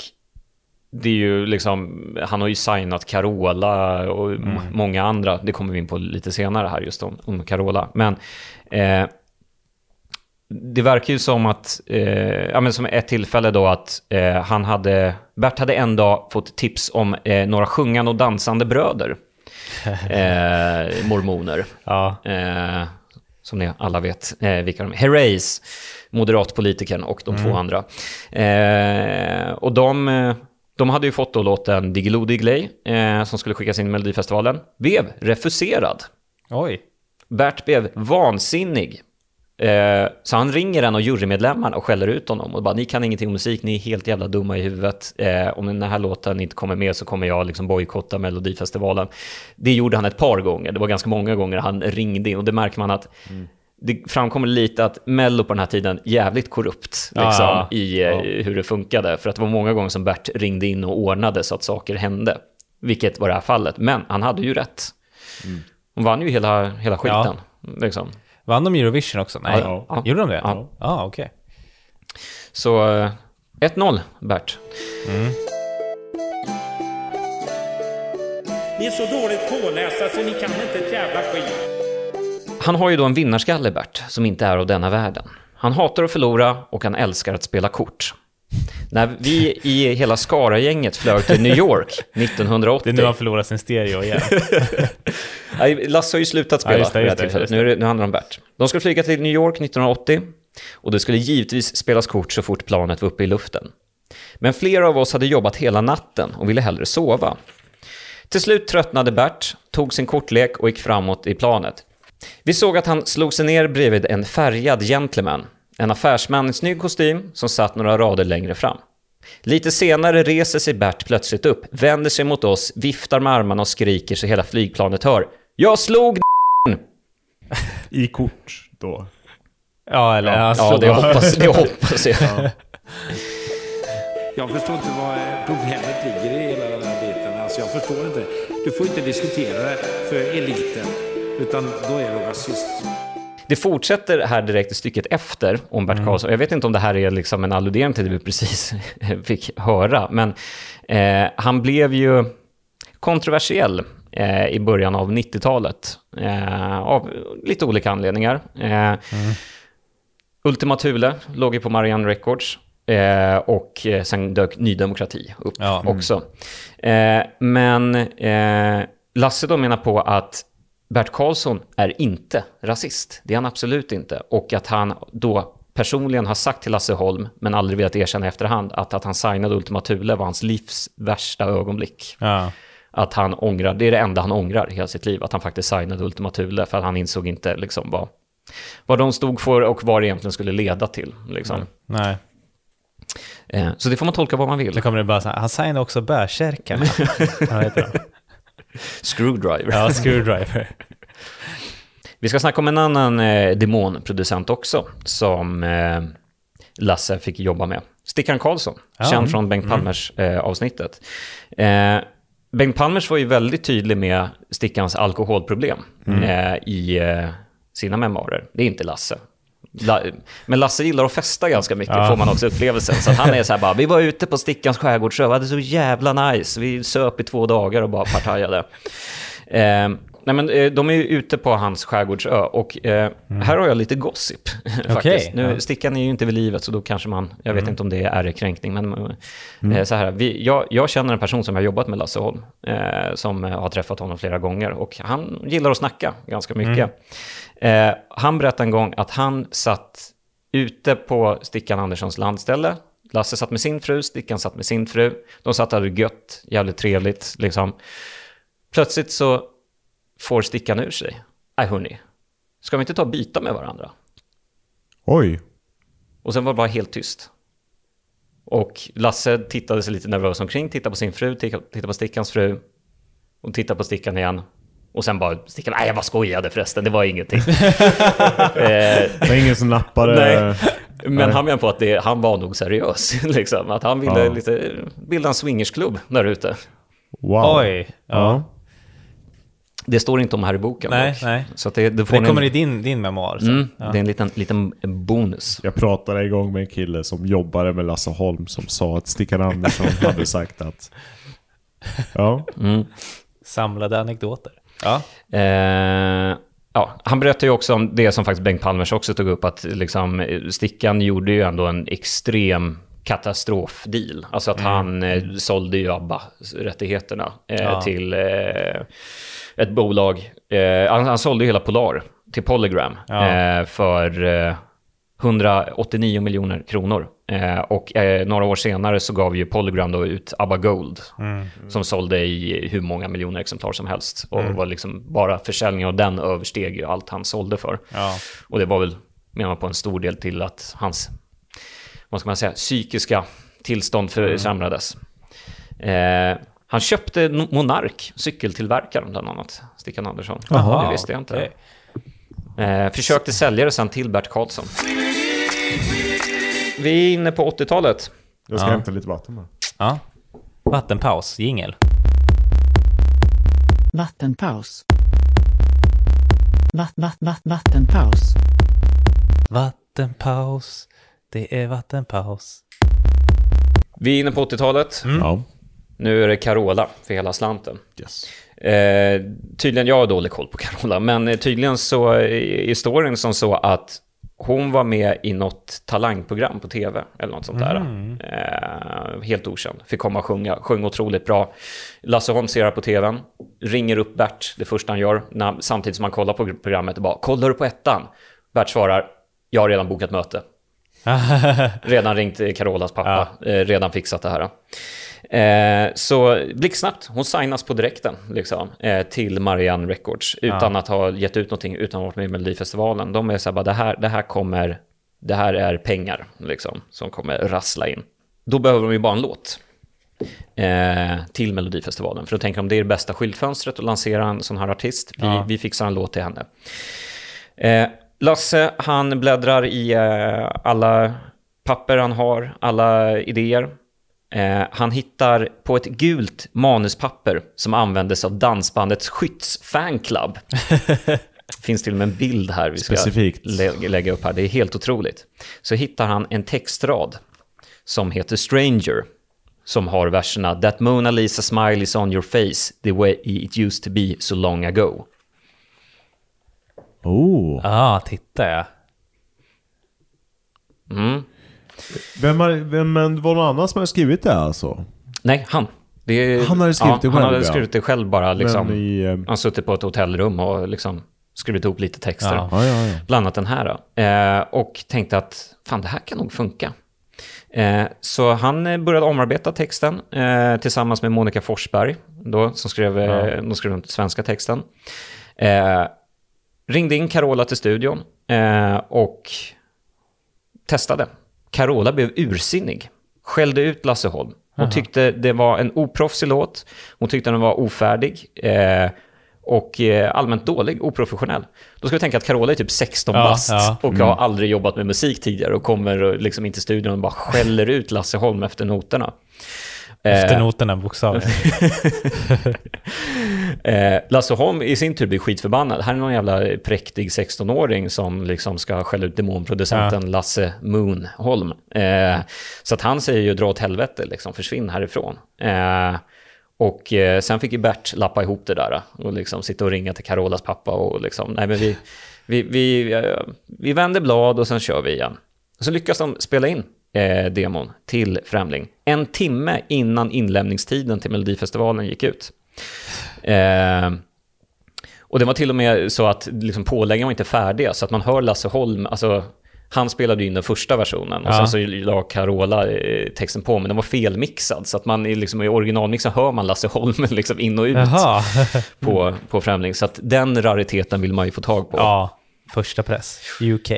det är ju liksom, han har ju signat Carola och m- många andra. Det kommer vi in på lite senare här just om, om Carola. Men eh, det verkar ju som att, eh, ja men som ett tillfälle då att eh, han hade, Bert hade en dag fått tips om eh, några sjungande och dansande bröder. Eh, mormoner. Ja. Som ni alla vet eh, vilka de är. Herreys, moderatpolitikern och de två andra. Eh, och de, eh, de hade ju fått då låten Diggiloo Diggiley, eh, som skulle skickas in i Melodifestivalen, blev refuserad. Oj. Bert blev vansinnig. Eh, så han ringer en av jurymedlemmarna och skäller ut honom och bara ni kan ingenting om musik, ni är helt jävla dumma i huvudet. Eh, om den här låten inte kommer med så kommer jag liksom bojkotta Melodifestivalen. Det gjorde han ett par gånger, det var ganska många gånger han ringde in och det märker man att det framkommer lite att Mello på den här tiden jävligt korrupt Ja, liksom, ja. i eh, hur det funkade. För att det var många gånger som Bert ringde in och ordnade så att saker hände. Vilket var det här fallet. Men han hade ju rätt. De vann ju hela, hela skiten. Liksom. Vann de Eurovision också? Nej. Ja, ja. Gjorde de det? Ja. Ja, okej. Så eh, 1-0, Bert. Ni är så dåligt pålästa så ni kan inte ett jävla skit. Han har ju då en vinnarskalle, Bert, som inte är av denna världen. Han hatar att förlora och han älskar att spela kort. När vi i hela Skara-gänget flög till New York 1980... Det är nu han förlorar sin stereo igen. Lasse har ju slutat spela Ja, just det, just det, just det. Nu, det, nu handlar det om Bert. De skulle flyga till New York 1980 och det skulle givetvis spelas kort så fort planet var uppe i luften. Men flera av oss hade jobbat hela natten och ville hellre sova. Till slut tröttnade Bert, tog sin kortlek och gick framåt i planet. Vi såg att han slog sig ner bredvid en färgad gentleman, en affärsman i snygg kostym som satt några rader längre fram. Lite senare reser sig Bert plötsligt upp, vänder sig mot oss, viftar med armarna och skriker så hela flygplanet hör. Jag slog I kort då. Ja, eller... Ja, Ja, det hoppas, det hoppas jag. Jag förstår inte vad problemet ligger i hela den här biten. Alltså jag förstår inte. Du får inte diskutera det för eliten. Utan då är du rasist. Det fortsätter här direkt i stycket efter om Bert Karlsson. Jag vet inte om det här är liksom en alludering till det vi precis fick höra, men eh, han blev ju kontroversiell eh, i början av 90-talet eh, av lite olika anledningar. Eh, Ultima Thule låg ju på Marianne Records eh, och eh, sen dök Ny Demokrati upp Ja. också. Eh, men eh, Lasse då menar på att Bert Karlsson är inte rasist. Det är han absolut inte. Och att han då personligen har sagt till Lasse Holm, men aldrig velat erkänna i efterhand, att att han signade Ultima Thule var hans livs värsta ögonblick. Ja. Att han ångrar, det är det enda han ångrar i hela sitt liv, att han faktiskt signade Ultima Thule, för att han insåg inte liksom vad, vad de stod för och vad det egentligen skulle leda till. Liksom. Nej. Eh, så det får man tolka vad man Så vill. kommer det bara så här, han signade också bärsärkarna. Screwdriver. Ja, screwdriver. Vi ska snacka om en annan eh, demonproducent också, som eh, Lasse fick jobba med. Stickan Karlsson, Ja, känd mm, från Bengt Palmers eh, avsnittet. Eh, Bengt Palmers var ju väldigt tydlig med Stickans alkoholproblem eh, i eh, sina memoarer. Det är inte Lasse. Men Lasse gillar att festa ganska mycket, Ja. får man också upplevelsen. Så han är så här bara, vi var ute på Stickans skärgårdsö, vi hade så jävla nice. Vi söp i två dagar och bara partajade. Eh, nej men eh, de är ju ute på hans skärgårdsö och eh, här har jag lite gossip faktiskt. Nu. Stickan är ju inte vid livet så då kanske man, jag vet inte om det är ärekränkning, men eh, så här, vi, jag, jag känner en person som har jobbat med Lasse Holm, eh, som eh, har träffat honom flera gånger och han gillar att snacka ganska mycket. Eh, han berättade en gång att han satt ute på Stickan Anderssons landställe. Lasse satt med sin fru, Stickan satt med sin fru. De satt och hade gött, jävligt trevligt liksom. Plötsligt så får Stickan ur sig nej hörni, ska vi inte ta och byta med varandra? Oj. Och sen var det bara helt tyst. Och Lasse tittade sig lite nervös omkring, tittade på sin fru, tittade tittade på Stickans fru. Och tittade på Stickan igen. Och sen bara Stickan, nej jag bara skojade förresten, det var ingenting. eh, Det var ingen som nappade. Nej. Men Nej. han menar på att det, han var nog seriös. Liksom. Att han ville Ja. lite, bilda en swingersklubb där ute. Wow. Oj. Ja. Ja. Det står inte om här i boken Nej, dock. nej. Så att det, det får Det kommer i din, din memoar. Mm, Ja. Det är en liten, liten bonus. Jag pratade igång med en kille som jobbade med Lasse Holm som sa att Stickan Andersson hade sagt att... Ja. Samlade anekdoter. Ja. Eh, ja, han berättade ju också om det som faktiskt Bengt Palmers också tog upp, att liksom, eh, Stickan gjorde ju ändå en extrem katastrofdeal. Alltså att han eh, sålde ju ABBA-rättigheterna eh, Ja. till eh, ett bolag. Eh, han, han sålde ju hela Polar till Polygram Ja. eh, för eh, 189 miljoner kronor. Eh, och eh, några år senare så gav ju Polygram då ut ABBA Gold. Som sålde i hur många miljoner exemplar som helst. Och var liksom, bara försäljningen av den översteg ju allt han sålde för. Ja. Och det var väl, menar man på en stor del till att hans, vad ska man säga, psykiska tillstånd försämrades. Eh, han köpte Monark, cykeltillverkaren bland annat, Stickan Andersson. Jaha, det visste jag inte. okej. Eh, försökte sälja det sen till Bert Karlsson. Vi är inne på 80-talet. Jag ska Ja. hämta lite vatten bara. ja. Vattenpaus, jingel. Vattenpaus. Vatt, vatt, vatt, vattenpaus. Vattenpaus. Det är vattenpaus. Vi är inne på 80-talet. Ja. Nu är det Carola för hela slanten. Yes. Eh, tydligen, jag har dålig koll på Carola, men eh, tydligen så är historien som så att hon var med i något talangprogram på tv eller något sånt där. Eh, helt okänd. Fick komma och sjunga, sjöng otroligt bra. Lasse Holm ser här på tvn, ringer upp Bert, det första han gör, när, samtidigt som han kollar på programmet och bara “Kollar du på ettan?” Bert svarar “Jag har redan bokat möte”. redan ringt Carolas pappa, eh, redan fixat det här. Eh, så blixtsnabbt, hon signas på direkten liksom, eh, till Marianne Records utan att ha gett ut någonting, utan att ha varit med i Melodifestivalen. De är så här, bara, det här, det här kommer, det här är pengar liksom, som kommer rassla in. Då behöver de ju bara en låt eh, till Melodifestivalen. För då tänker de, det är det bästa skyltfönstret att lansera en sån här artist. Vi, Ja. vi fixar en låt till henne. Eh, Lasse, han bläddrar i eh, alla papper han har, alla idéer. Eh, han hittar på ett gult manuspapper som användes av dansbandets skyttsfanclub. finns till och med en bild här vi ska Specifikt. lä- lägga upp här. Det är helt otroligt. Så hittar han en textrad som heter Stranger. Som har verserna That Mona Lisa smile is on your face the way it used to be so long ago. Oh. Ja, titta ja. Mm. Vem, har, vem men var det någon annan som har skrivit det alltså? Nej, han. Det Han hade skrivit det Han själv, hade ja. skrivit det själv bara. Liksom. I... eh, Han suttit på ett hotellrum och liksom skrivit ihop lite texter. Ja. Ja, ja, ja. Bland annat den här. Eh, och tänkte att fan, det här kan nog funka. Eh, så han eh, började omarbeta texten eh, tillsammans med Monica Forsberg, då, som skrev, eh, de skrev den svenska texten. Eh, ringde in Carola till studion och testade. Carola blev ursinnig, skällde ut Lasse Holm. Hon tyckte det var en oproffsig låt, hon tyckte den var ofärdig eh, och eh, allmänt dålig, oprofessionell. Då ska vi tänka att Carola är typ 16 Ja, bast ja. och har aldrig jobbat med musik tidigare och kommer liksom in till studion och bara skäller ut Lasse Holm efter noterna. Eh, noterna bokstavligen. Eh, Lasse Holm i sin tur blir skitförbannad. Här är någon jävla präktig 16-åring som liksom ska skälla ut demonproducenten Lasse Moon Holm. Eh, så att han säger ju dra åt helvete, liksom, försvinn härifrån. Eh, och eh, sen fick ju Bert lappa ihop det där och liksom sitta och ringa till Carolas pappa och liksom, nej men vi, vi, vi, eh, vi vänder blad och sen kör vi igen. Så lyckas de spela in eh, demon till Främling en timme innan inlämningstiden till Melodifestivalen gick ut. Eh, och det var till och med så att liksom, påläggen var inte färdiga, så att man hör Lasse Holm, alltså Han spelade in den första versionen och Ja. sen så la Carola eh, texten på, men den var felmixad. Så att man i, liksom, i originalmixen hör man Lasse Holmen liksom in och ut Jaha. på, på Främling. Så att den rariteten vill man ju få tag på. ja, första press. UK.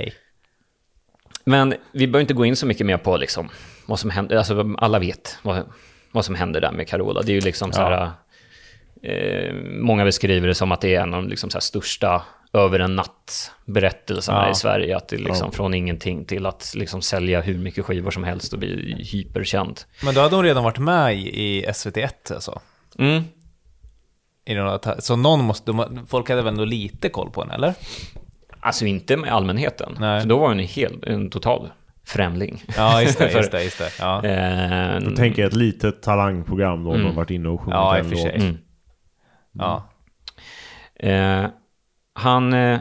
Men vi behöver inte gå in så mycket mer på liksom, vad som händer. Alltså, alla vet vad, vad som händer där med Carola. Det är ju liksom så här... Eh, många beskriver det som att det är en av de liksom så här största över en natt-berättelserna Ja. i Sverige. Att det liksom från ingenting till att liksom sälja hur mycket skivor som helst och bli hyperkänd. Men då hade hon redan varit med i, i SVT1 alltså. Mm. I några så någon måste, folk hade väl ändå lite koll på henne, eller? Alltså inte med allmänheten. Nej. För då var hon en, hel, en total främling. Ja, just det, För- just det, just det. Ja, Eh, Jag tänker ett litet talangprogram då, de varit inne och sjungit ja en låt. sig. Mm. Ja. Eh, han eh,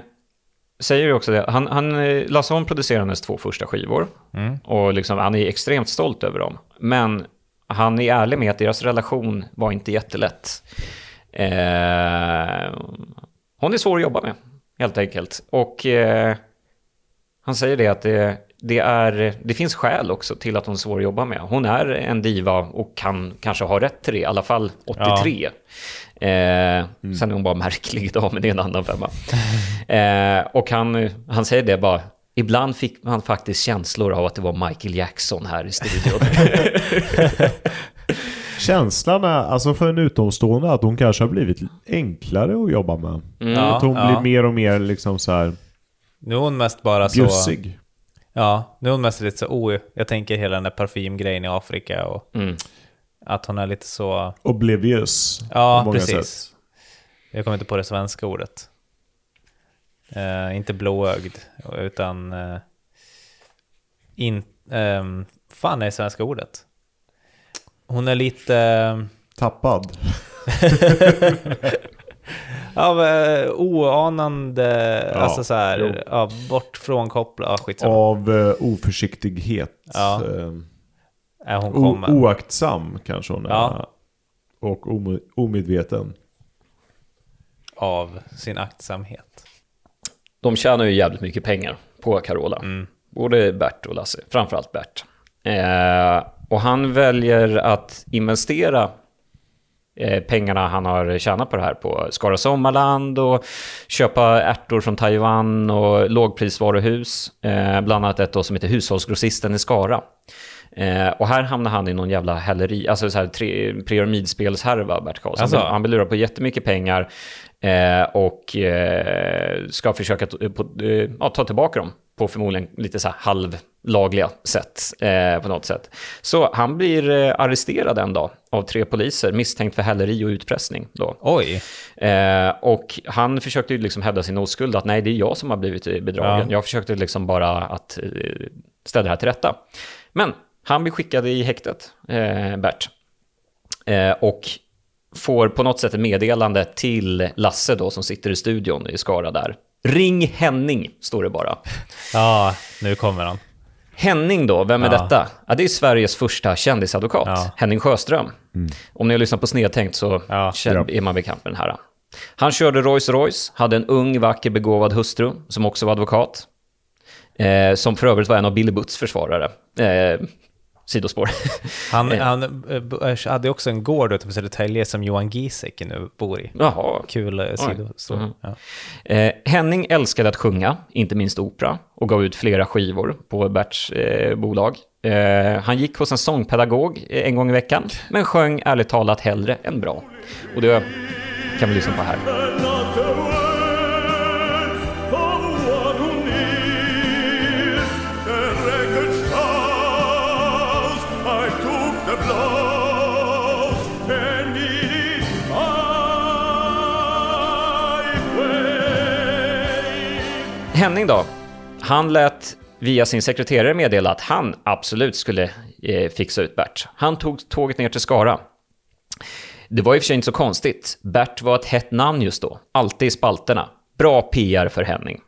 säger ju också det. Han, han, eh, Lasse Holm producerade hennes två första skivor. Och liksom, han är extremt stolt över dem. Men han är ärlig med att deras relation var inte jättelätt. Eh, hon är svår att jobba med, helt enkelt. Och eh, han säger det att det, det, är, det finns skäl också till att hon är svår att jobba med. Hon är en diva och kan kanske ha rätt till det, i alla fall 83. Eh, Sen är hon bara märklig idag, men det är en annan femma. eh, och han, han säger det bara, ibland fick man faktiskt känslor av att det var Michael Jackson här i studion. Känslan är, alltså för en utomstående, att hon kanske har blivit enklare att jobba med. Ja, att hon ja. blir mer och mer liksom så här Nu är hon mest bara så... bjussig. Ja, nu är hon mest lite så, oh, jag tänker hela den där parfymgrejen i Afrika och Mm. att hon är lite så... Oblivious. Ja, precis. sätt. Jag kommer inte på det svenska ordet. Eh, inte blåögd, utan... Uh, in, ehm, fan är det svenska ordet? Hon är lite... ehm, Tappad. Ja, eh, oanande, Ja, alltså så här, ja, bort från koppla, ja, skitsamma. Av eh, oförsiktighet. Ja. Eh, Är hon o- kommer. oaktsam kanske hon är. Ja. Och om- omedveten. Av sin aktsamhet. De tjänar ju jävligt mycket pengar på Carola. Mm. Både Bert och Lasse, framförallt Bert. Eh, och han väljer att investera eh, pengarna han har tjänat på det här på Skara Sommarland och köpa ärtor från Taiwan och lågprisvaruhus. Eh, bland annat ett då som heter Hushållsgrossisten i Skara. Eh, och här hamnar han i någon jävla hälleri, alltså så här tre, pyramidspelshärva, Bert Karlsson. Alltså? Han blir lurad på jättemycket pengar eh, och ska försöka ta tillbaka dem på förmodligen lite så halvlagliga sätt eh, på något sätt. Så han blir eh, arresterad en dag av tre poliser misstänkt för häleri och utpressning. Då. Oj! Eh, och han försökte ju liksom hävda sin oskuld, att nej, det är jag som har blivit eh, bedragen. Ja. Jag försökte liksom bara att eh, ställa det här till rätta. Men han blir skickad i häktet, eh, Bert. Eh, och får på något sätt ett meddelande till Lasse då, som sitter i studion i Skara där. Ring Henning, står det bara. Ja, nu kommer han. Henning då, vem är Ja. detta? Ja, det är Sveriges första kändisadvokat, Ja. Henning Sjöström. Om ni har lyssnat på Snedtänkt så Ja. är man bekant med den här. Han körde Rolls Royce, hade en ung, vacker, begåvad hustru som också var advokat. Eh, som för övrigt var en av Billy Butts försvarare. Eh, sidospår. Han, Eh. han eh, hade också en gård utanför Södertälje som Johan Giesecke nu bor i. Jaha. Kul eh, sidostory. Mhm. Ja. Eh, Henning älskade att sjunga, inte minst opera, och gav ut flera skivor på Berts eh, bolag. Eh, han gick hos en sångpedagog en gång i veckan, men sjöng ärligt talat hellre än bra. Och det kan vi lyssna på här. Henning då, han lät via sin sekreterare meddela att han absolut skulle eh, fixa ut Bert. Han tog tåget ner till Skara. Det var i och för sig inte så konstigt. Bert var ett hett namn just då, alltid i spalterna. Bra PR för Henning.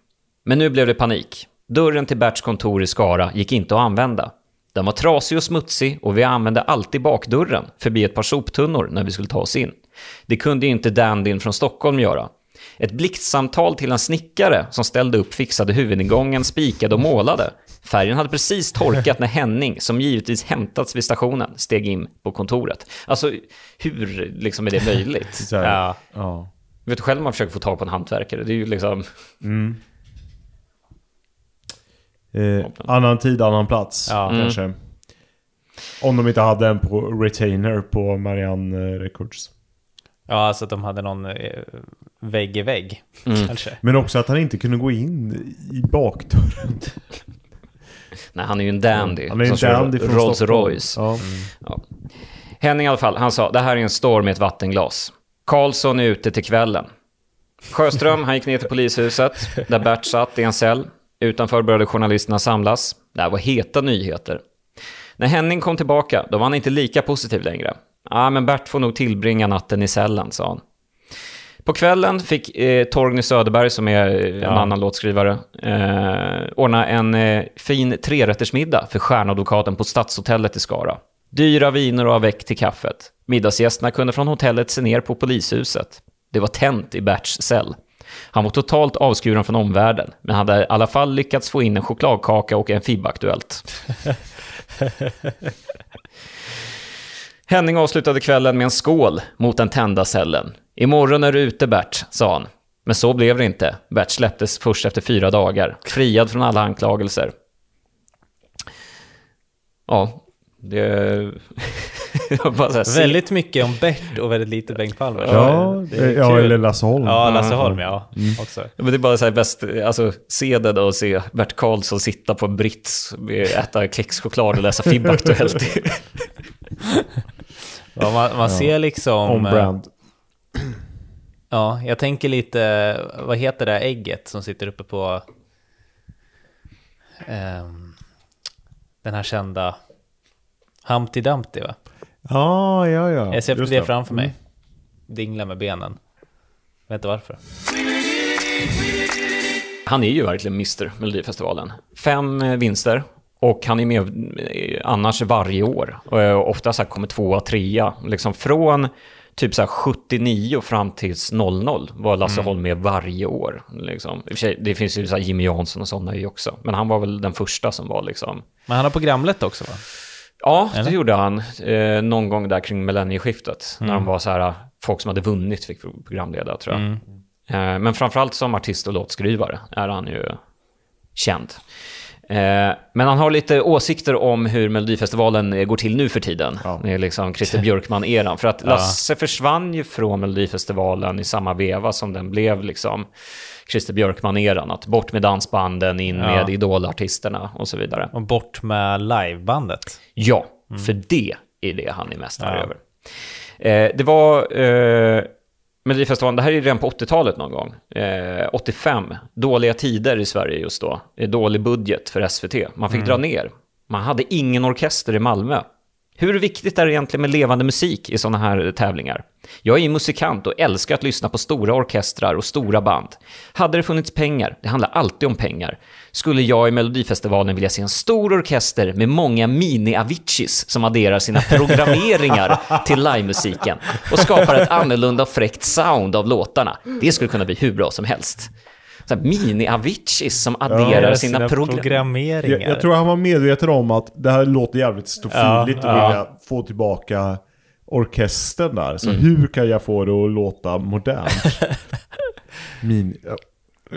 Men nu blev det panik. Dörren till Berts kontor i Skara gick inte att använda. Den var trasig och smutsig och vi använde alltid bakdörren förbi ett par soptunnor när vi skulle ta oss in. Det kunde ju inte dandyn från Stockholm göra. Ett blixtsamtal till en snickare som ställde upp fixade huvudingången, spikade och målade. Färgen hade precis torkat när Henning, som givetvis hämtats vid stationen, steg in på kontoret. Alltså, hur liksom är det möjligt? Ja. ja. Vet du själv man försöker få tag på en hantverkare? Det är ju liksom... Eh, annan tid, annan plats Ja. kanske. Om de inte hade en på retainer på Marianne Records. Ja, alltså att de hade någon eh, vägg i vägg, kanske. Men också att han inte kunde gå in i bakdörren. Nej, han är ju en dandy. Han är en dandy från Rolls Stockholm. Royce. Ja. Ja. Henning i alla fall, han sa det här är en storm med ett vattenglas. Karlsson är ute till kvällen. Sjöström, han gick ner till polishuset, där Bert satt i en cell. Utanför började journalisterna samlas. Det här var heta nyheter. När Henning kom tillbaka, då var han inte lika positiv längre. Ja, men Bert får nog tillbringa natten i cellen, sa han. På kvällen fick eh, Torgny Söderberg, som är eh, en annan låtskrivare, eh, ordna en eh, fin trerättersmiddag för stjärnadvokaten på Stadshotellet i Skara. Dyra viner och avec till kaffet. Middagsgästerna kunde från hotellet se ner på polishuset. Det var tänt i Berts cell. Han var totalt avskuren från omvärlden, men hade i alla fall lyckats få in en chokladkaka och en FIB-aktuellt. Henning avslutade kvällen med en skål mot den tända cellen. Imorgon är du ute Bert, sa han. Men så blev det inte. Bert släpptes först efter fyra dagar, friad från alla anklagelser. Ja, det... Väldigt mycket om Bert och väldigt lite Bengt Palmer. Ja, det är ja kul. eller Lasse Holm. Ja, Lasse Holm, ja. Också. Men det är bara så här bäst, alltså se det då och se Bert Karlsson sitta på en Brits, äta kexchoklad och läsa FIB-aktuellt. Ja, man, man ser liksom... On brand. Ja, jag tänker lite, vad heter det ägget som sitter uppe på ehm, den här kända Humpty Dumpty va? Ja, ja, ja. Jag ser Just det framför mig. Dingla med benen. Vet inte varför. Han är ju verkligen Mr Melodifestivalen. Fem eh, vinster och han är med eh, annars varje år. Och eh, ofta så kommer tvåa, trea. Liksom från typ så här 79 fram tills 00 var Lasse Holm med varje år. Liksom. Sig, Det finns ju så Jimmy Jansson och sådana ju också. Men han var väl den första som var liksom... Men han har programlet också va? Ja, det Eller? gjorde han. Eh, någon gång där kring millennieskiftet. När de var så här, folk som hade vunnit fick programleda tror jag. Eh, men framförallt som artist och låtskrivare är han ju känd. Eh, men han har lite åsikter om hur Melodifestivalen eh, går till nu för tiden. Det är liksom Christer Björkman-eran. För att Lasse försvann ju från Melodifestivalen i samma veva som den blev liksom Christer Björkman-eran. Att bort med dansbanden, in Ja. med idolartisterna och så vidare. Och bort med livebandet. Ja, för det är det han är mest arg över. Eh, det var eh, Melodifestivalen, det här är redan på 80-talet någon gång. Eh, 85, dåliga tider i Sverige just då. Dålig budget för SVT. Man fick dra ner. Man hade ingen orkester i Malmö. Hur viktigt är det egentligen med levande musik i sådana här tävlingar? Jag är ju musikant och älskar att lyssna på stora orkestrar och stora band. Hade det funnits pengar, det handlar alltid om pengar, skulle jag i Melodifestivalen vilja se en stor orkester med många mini-Aviciis som adderar sina programmeringar till livemusiken och skapar ett annorlunda fräckt sound av låtarna. Det skulle kunna bli hur bra som helst. Mini-Aviciis som adderar Göra sina, program... programmeringar. Jag, jag tror han var medveten om att det här låter jävligt stofiligt Ja, och ja. vilja få tillbaka orkestern där. Mm. Så hur kan jag få det att låta modernt? Min, ja.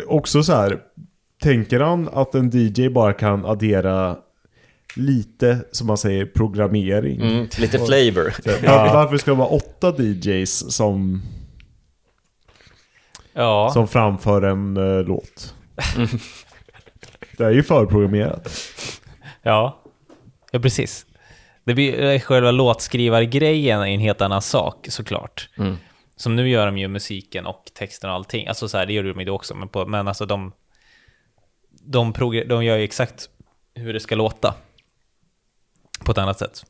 Också så här, tänker han att en DJ bara kan addera lite, som man säger, programmering? Mm, lite flavor. Var, varför ska det vara åtta DJs som, Ja, som framför en eh, låt? Det är ju förprogrammerat. ja. ja, precis. Det blir eh, själva låtskrivargrejen är en helt annan sak såklart. Mm. Som nu gör de ju musiken och texten och allting. Alltså så här, det gör de ju då också. Men, på, men alltså de, de, de gör ju exakt hur det ska låta. På ett annat sätt.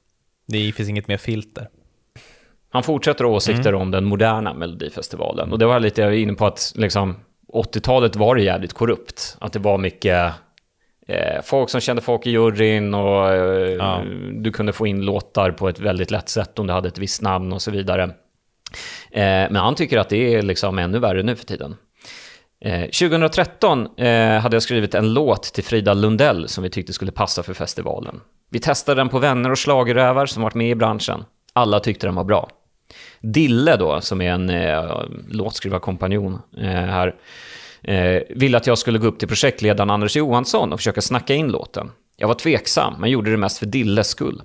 Det finns inget mer filter. Han fortsätter ha åsikter om den moderna Melodifestivalen. Och det var lite jag var inne på att liksom, 80-talet var det jävligt korrupt. Att det var mycket eh, folk som kände folk i juryn och eh, Ja. du kunde få in låtar på ett väldigt lätt sätt om du hade ett visst namn och så vidare. Eh, men han tycker att det är liksom ännu värre nu för tiden. Eh, 2013 eh, hade jag skrivit en låt till Frida Lundell som vi tyckte skulle passa för festivalen. Vi testade den på vänner och slagerövar som varit med i branschen. Alla tyckte den var bra. Dille då, som är en eh, låtskrivarkompanjon eh, här, eh, ville att jag skulle gå upp till projektledaren Anders Johansson och försöka snacka in låten. Jag var tveksam, men gjorde det mest för Dilles skull.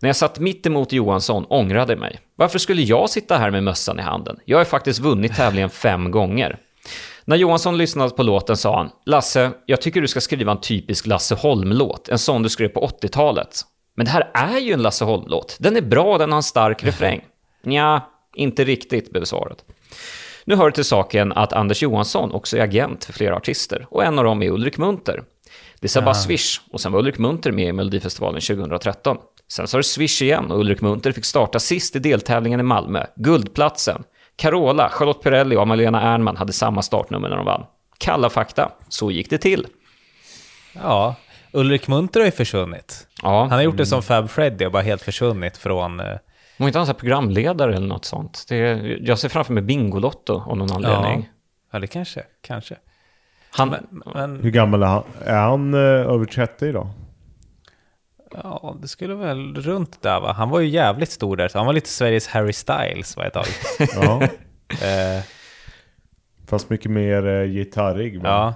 När jag satt mitt emot Johansson ångrade jag mig. Varför skulle jag sitta här med mössan i handen? Jag har faktiskt vunnit tävlingen fem gånger. När Johansson lyssnade på låten sa han, Lasse, jag tycker du ska skriva en typisk Lasse Holm-låt, en sån du skrev på 80-talet. Men det här är ju en Lasse Holm-låt. Den är bra, den har en stark refräng. Nja, inte riktigt, blev svaret. Nu hör det till saken att Anders Johansson också är agent för flera artister, och en av dem är Ulrik Munter. Det sa bara Swish, och sen var Ulrik Munter med i Melodifestivalen 2013. Sen sa det Swish igen, och Ulrik Munter fick starta sist i deltävlingen i Malmö, Guldplatsen. Carola, Charlotte Perrelli och Amalena Ernman hade samma startnummer när de vann. Kalla fakta, så gick det till. Ja, Ulrik Munter har ju försvunnit. Ja, Han har gjort det som Fab Freddy och bara helt försvunnit från... eh, var inte han så programledare eller något sånt? Det, jag ser framför mig Bingolotto av någon anledning. Ja, det kanske, kanske. Han, Men, men Hur gammal är han? Är han eh, över 30 idag? Ja, det skulle väl runt där va? Han var ju jävligt stor där, så han var lite Sveriges Harry Styles var ett tag. Ja. Eh, Fast mycket mer eh, gitarrig. va? ja,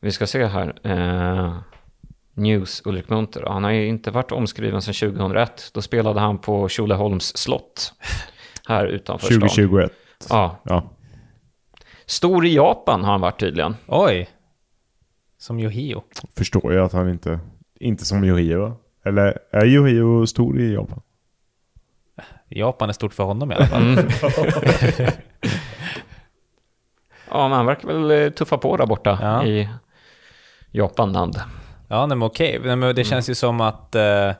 Vi ska se här. Eh, News, Ulrik Munter. Han har ju inte varit omskriven sedan 2001. Då spelade han på Tjolöholms slott. Här utanför stan. 2021. Ja. Ja. Stor i Japan har han varit tydligen. oj. Som Yohio. Förstår jag att han inte... Inte som Yohio? Eller är Yohio stor i Japan? Japan är stort för honom i alla fall. Mm. Ja, men han verkar väl eh, tuffa på där borta Ja. i Japanland. Ja, nej, men okej. Nej, men det känns ju som att eh,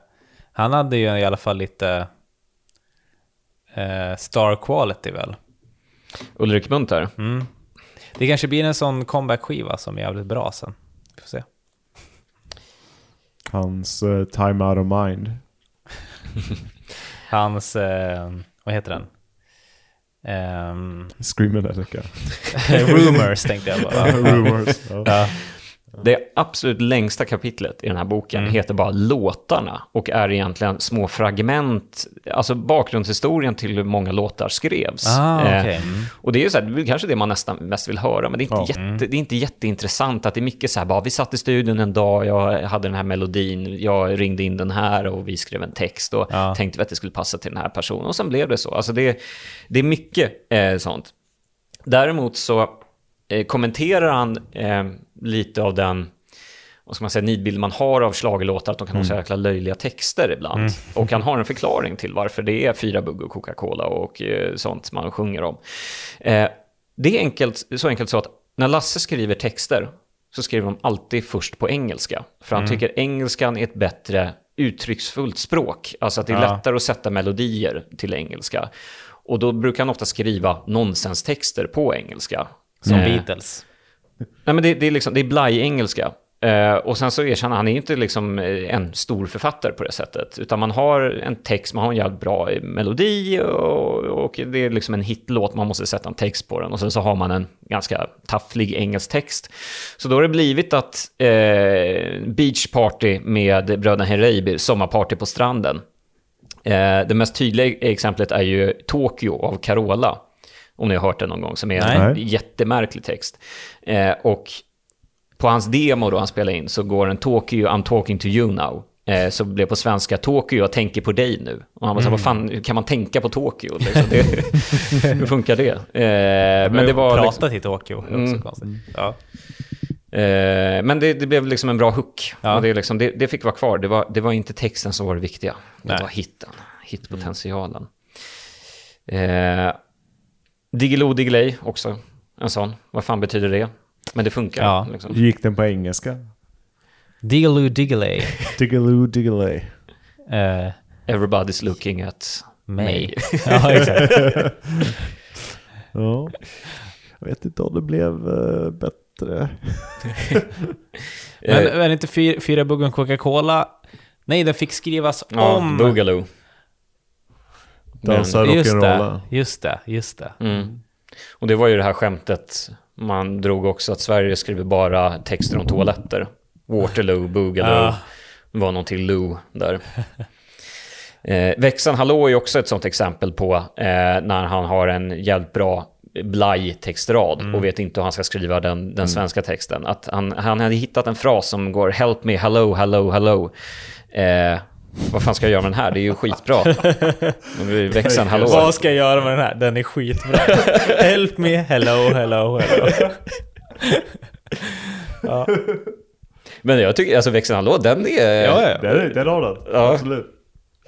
han hade ju i alla fall lite eh, star quality väl. Ulrik Munter. Mm. Det kanske blir en sån comeback-skiva som är jävligt bra sen. Vi får se. Hans eh, Time Out of Mind. Hans, eh, vad heter den? Ehm, Screaming Electra. rumors tänkte jag bara. Rumors. Ja. Det absolut längsta kapitlet i den här boken Mm. heter bara Låtarna och är egentligen små fragment, alltså bakgrundshistorien till hur många låtar skrevs. Ah, Eh, okej. Mm. Och det är ju så här, det är kanske det man nästan mest vill höra, men det är inte, Ja. jätte, det är inte jätteintressant att det är mycket så här, bara vi satt i studion en dag, jag hade den här melodin, jag ringde in den här och vi skrev en text och Ja. tänkte att det skulle passa till den här personen och sen blev det så. Alltså det, det är mycket eh, sånt. Däremot så eh, kommenterar han eh, lite av den vad ska man säga, nidbild man har av schlagerlåtar, att de kan ha så jäkla löjliga texter ibland. Och han har en förklaring till varför det är fyra bugg och Coca-Cola och eh, sånt man sjunger om. Eh, det är enkelt, så enkelt så att när Lasse skriver texter så skriver de alltid först på engelska. För han tycker engelskan är ett bättre uttrycksfullt språk. Alltså att det är Ja. lättare att sätta melodier till engelska. Och då brukar han ofta skriva nonsenstexter på engelska. Som Eh, Beatles. Nej, men det, det är liksom, det är blaj-engelska. Eh, och sen så erkänner han, han är inte liksom eh, en stor författare på det sättet. Utan man har en text, man har en jävligt bra eh, melodi och, och det är liksom en hitlåt, man måste sätta en text på den. Och sen så har man en ganska tafflig engelsk text. Så då har det blivit att eh, Beach Party med bröderna Herreybir, Sommarparty på stranden. Eh, det mest tydliga exemplet är ju Tokyo av Carola. Om ni har hört den någon gång, som är en Nej. jättemärklig text. Eh, och på hans demo då han spelade in så går en Tokyo, I'm talking to you now. Eh, så blev på svenska Tokyo, jag tänker på dig nu. Och han var så här, vad fan, kan man tänka på Tokyo? Liksom, det, hur funkar det? Eh, men det var... Prata Liksom, till Tokyo, det Mm. också konstigt. Ja. eh, men det, det blev liksom en bra hook. Ja. Och det, liksom, det, det fick vara kvar. Det var, det var inte texten som var det viktiga. Det Nej. var hitten, hitpotentialen. Eh, Diggiloo Diggiley också, en sån. Vad fan betyder det? Men det funkar. Ja. Liksom. Gick den på engelska? Diggiloo Diggiley. Diggaloo diggalay. Eh, Everybody's looking at mig. ja, exakt. Ja. Jag vet inte om det blev eh, bättre. Men Eh, är det inte fyra, fyra buggen Coca-Cola? Nej, den fick skrivas ja, om... Boogaloo. Dansa Just det, rock'n'rolla. just det, just det. Mm. Och det var ju det här skämtet man drog också att Sverige skriver bara texter om toaletter. Waterloo, Boogaloo. Det var någon till Lou där. Eh, Växeln Hallå är också ett sånt exempel på eh, när han har en jävligt bra blaj-textrad och vet inte hur han ska skriva den, den svenska texten. Att han, han hade hittat en fras som går “Help me, hello, hello, hello”. Eh, vad fan ska jag göra med den här? Det är ju skitbra. Växeln Hallå. Vad ska jag göra med den här? Den är skitbra. Help me, hello, hello, hello. Men jag tycker, alltså Växeln Hallå, den är... Ja, ja. Den, den har den. Ja. Absolut.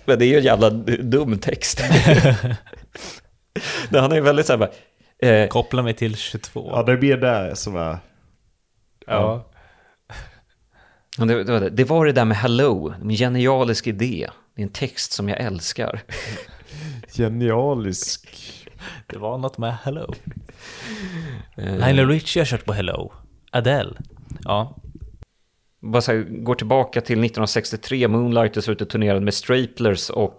Men det är ju en jävla dum text. Han är ju väldigt såhär bara... Eh, Koppla mig till 22. Ja, det är mer det som är... Ja. det, det, var det. det var det där med hello, en genialisk idé. Det är en text som jag älskar. Genialisk. Det var något med hello. Eh, Lionel Richie har kört på hello. Adele. Ja. bara så här, går tillbaka till 1963, Moonlighters var ute och turnerade med Straplers och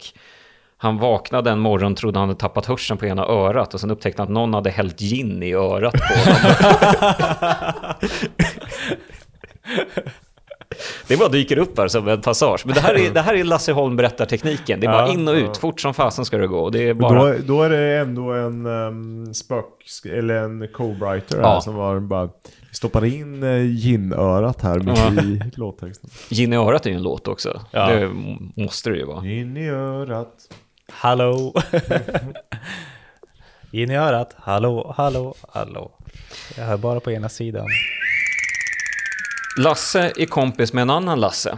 han vaknade en morgon, trodde han hade tappat hörseln på ena örat och sen upptäckte han att någon hade hällt gin i örat på honom. Det bara dyker upp här som en passage. Men det här är, det här är Lasse Holm berättar-tekniken. Det är bara Ja, in och ut, fort som fasen ska det gå. Det är bara... Då, då är det ändå en um, spök, eller en co-writer Ja. här som var bara stoppar in uh, ginörat här mitt Ja. i låttexten. Gin i örat är ju en låt också. Ja. Det måste det ju vara. In i örat. Hallå. In i örat. Hallå, hallå, hallå. Jag hör bara på ena sidan. Lasse är kompis med en annan Lasse.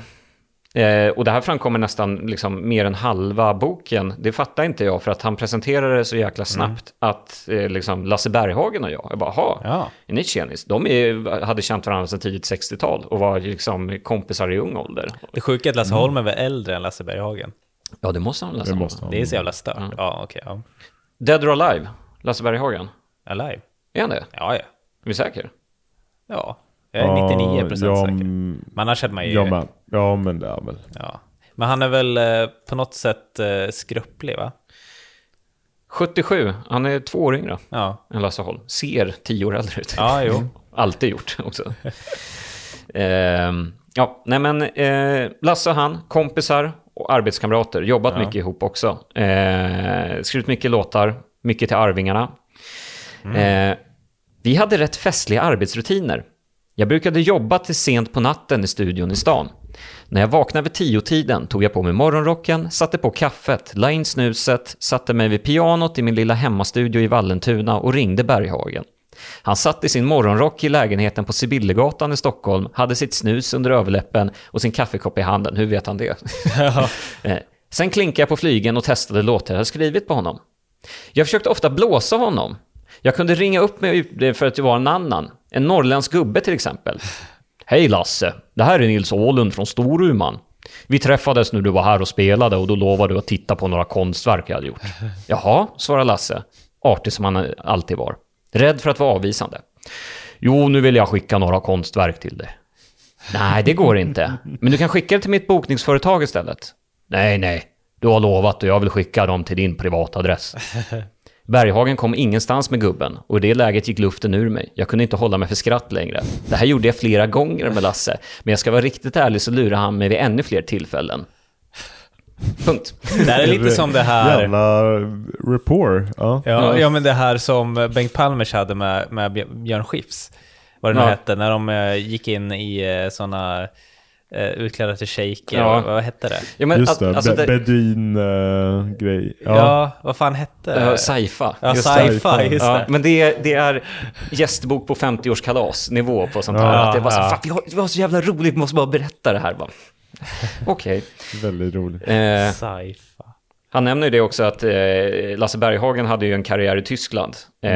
Eh, och det här framkommer nästan liksom mer än halva boken. Det fattar inte jag för att han presenterade det så jäkla snabbt att eh, liksom Lasse Berghagen och jag, jag bara, jaha, Ja. är ni tjenis? De är, hade känt varandra sedan tidigt 60-tal och var liksom kompisar i ung ålder. Det sjuka är att Lasse Holm är väl äldre än Lasse Berghagen. Ja, det måste han läsa. Det om. måste han. Det är så jävla stört. Ja, okej. ja. Dead or Alive, Lasse Berghagen. Alive. Är han det? Ja, ja. Är vi säkra? Ja. Jag är 99 procent ja, säker. Men annars hade man ju... Ja men, ja men det är väl. Ja. Men han är väl eh, på något sätt eh, skrupplig, va? 77, han är två år yngre Ja. än Lasse Holm. Ser tio år äldre ut. Ja, jo. Alltid gjort också. Ehm, ja, nej men eh, Lasse och han, kompisar och arbetskamrater, jobbat Ja. mycket ihop också. Eh, skrivit mycket låtar, mycket till Arvingarna. Mm. Eh, vi hade rätt festliga arbetsrutiner. Jag brukade jobba till sent på natten i studion i stan. När jag vaknade vid tio-tiden tog jag på mig morgonrocken, satte på kaffet, la in snuset, satte mig vid pianot i min lilla hemmastudio i Vallentuna och ringde Berghagen. Han satt i sin morgonrock i lägenheten på Sibyllegatan i Stockholm, hade sitt snus under överläppen och sin kaffekopp i handen. Hur vet han det? Eh, Sen klinkade jag på flygen och testade låtar jag skrivit på honom. Jag försökte ofta blåsa honom. Jag kunde ringa upp mig för att det var en annan. En norrländsk gubbe till exempel. Hej Lasse, det här är Nils Ålund från Storuman. Vi träffades när du var här och spelade och då lovade du att titta på några konstverk jag hade gjort. Jaha, svarade Lasse. Artig som han alltid var. Rädd för att vara avvisande. Jo, nu vill jag skicka några konstverk till dig. Nej, det går inte. Men du kan skicka det till mitt bokningsföretag istället. Nej, nej. Du har lovat och jag vill skicka dem till din privatadress. Berghagen kom ingenstans med gubben och i det läget gick luften ur mig. Jag kunde inte hålla mig för skratt längre. Det här gjorde jag flera gånger med Lasse, men jag ska vara riktigt ärlig så lurade han mig vid ännu fler tillfällen. Punkt. Det här är lite som det här... Jävla rapport. Ja. Ja, ja, men det här som Bengt Palmers hade med, med Björ- Björn Skifs. Vad det nu Ja. hette, när de eh, gick in i uh, sådana uh, utklädda till shejker. Ja. Vad, vad hette det? Ja, men, Just det, alltså, be- beduin-grej. Ja. ja. vad fan hette Ja, det? Saifa. Ja, Just sci-fi, just Ja, det. men det är, det är gästbok på 50-årskalas nivå på sånt här. Ja, att det, är bara så, ja. "Fan, vi har, vi har så jävla roligt, vi måste bara berätta det här. Bara. Okej. Väldigt roligt. Eh, Saifa. han nämner ju det också att eh, Lasse Berghagen hade ju en karriär i Tyskland. Eh,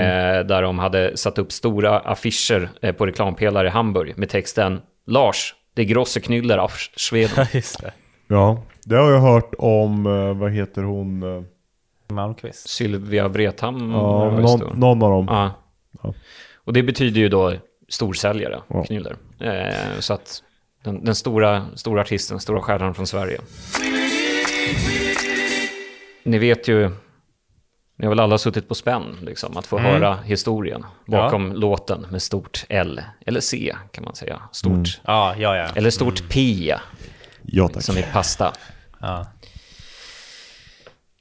Där de hade satt upp stora affischer eh, på reklampelare i Hamburg med texten Lars, det grosse knyller av Schweden. Ja, just det. Ja, det har jag hört om, eh, vad heter hon? eh, Malmqvist. Sylvia Vretham. Ja, någon, någon av dem. Ja. Ja. Och det betyder ju då storsäljare, Ja. Knyller. Eh, så att den, den stora, stora artisten, stora stjärnan från Sverige. Ni vet ju, Ni har väl alla suttit på spänn, liksom, att få Mm. höra historien bakom låten med stort L, eller C kan man säga. Stort, Mm. Ja, ja, ja. eller stort P, Ja tack. som i pasta. ja.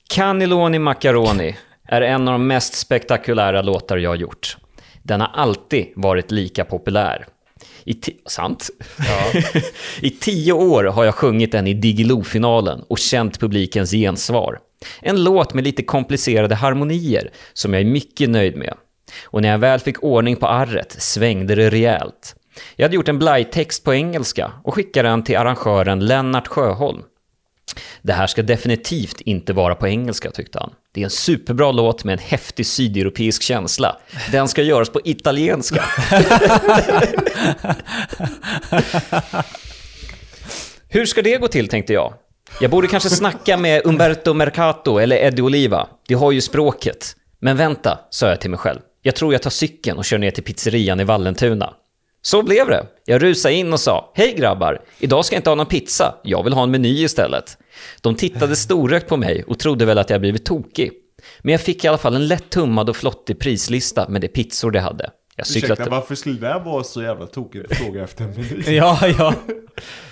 Cannelloni Macaroni är en av de mest spektakulära låtar jag har gjort. Den har alltid varit lika populär. I sant? I tio år har jag sjungit den i Diggiloo-finalen och känt publikens gensvar. En låt med lite komplicerade harmonier som jag är mycket nöjd med. Och när jag väl fick ordning på arret svängde det rejält. Jag hade gjort en blajtext på engelska och skickade den till arrangören Lennart Sjöholm. Det här ska definitivt inte vara på engelska, tyckte han. Det är en superbra låt med en häftig sydeuropeisk känsla. Den ska göras på italienska. Hur ska det gå till, tänkte jag. Jag borde kanske snacka med Umberto Mercato eller Eddie Oliva. De har ju språket. Men vänta, sa jag till mig själv. Jag tror jag tar cykeln och kör ner till pizzerian i Vallentuna. Så blev det. Jag rusade in och sa, hej grabbar, idag ska jag inte ha någon pizza, jag vill ha en meny istället. De tittade storögt på mig och trodde väl att jag blivit tokig. Men jag fick i alla fall en lätt tummad och flottig prislista med de pizzor de hade. Jag cyklade... Ursäkta, varför skulle det vara så jävla tokigt att fråga efter en meny? Ja, ja.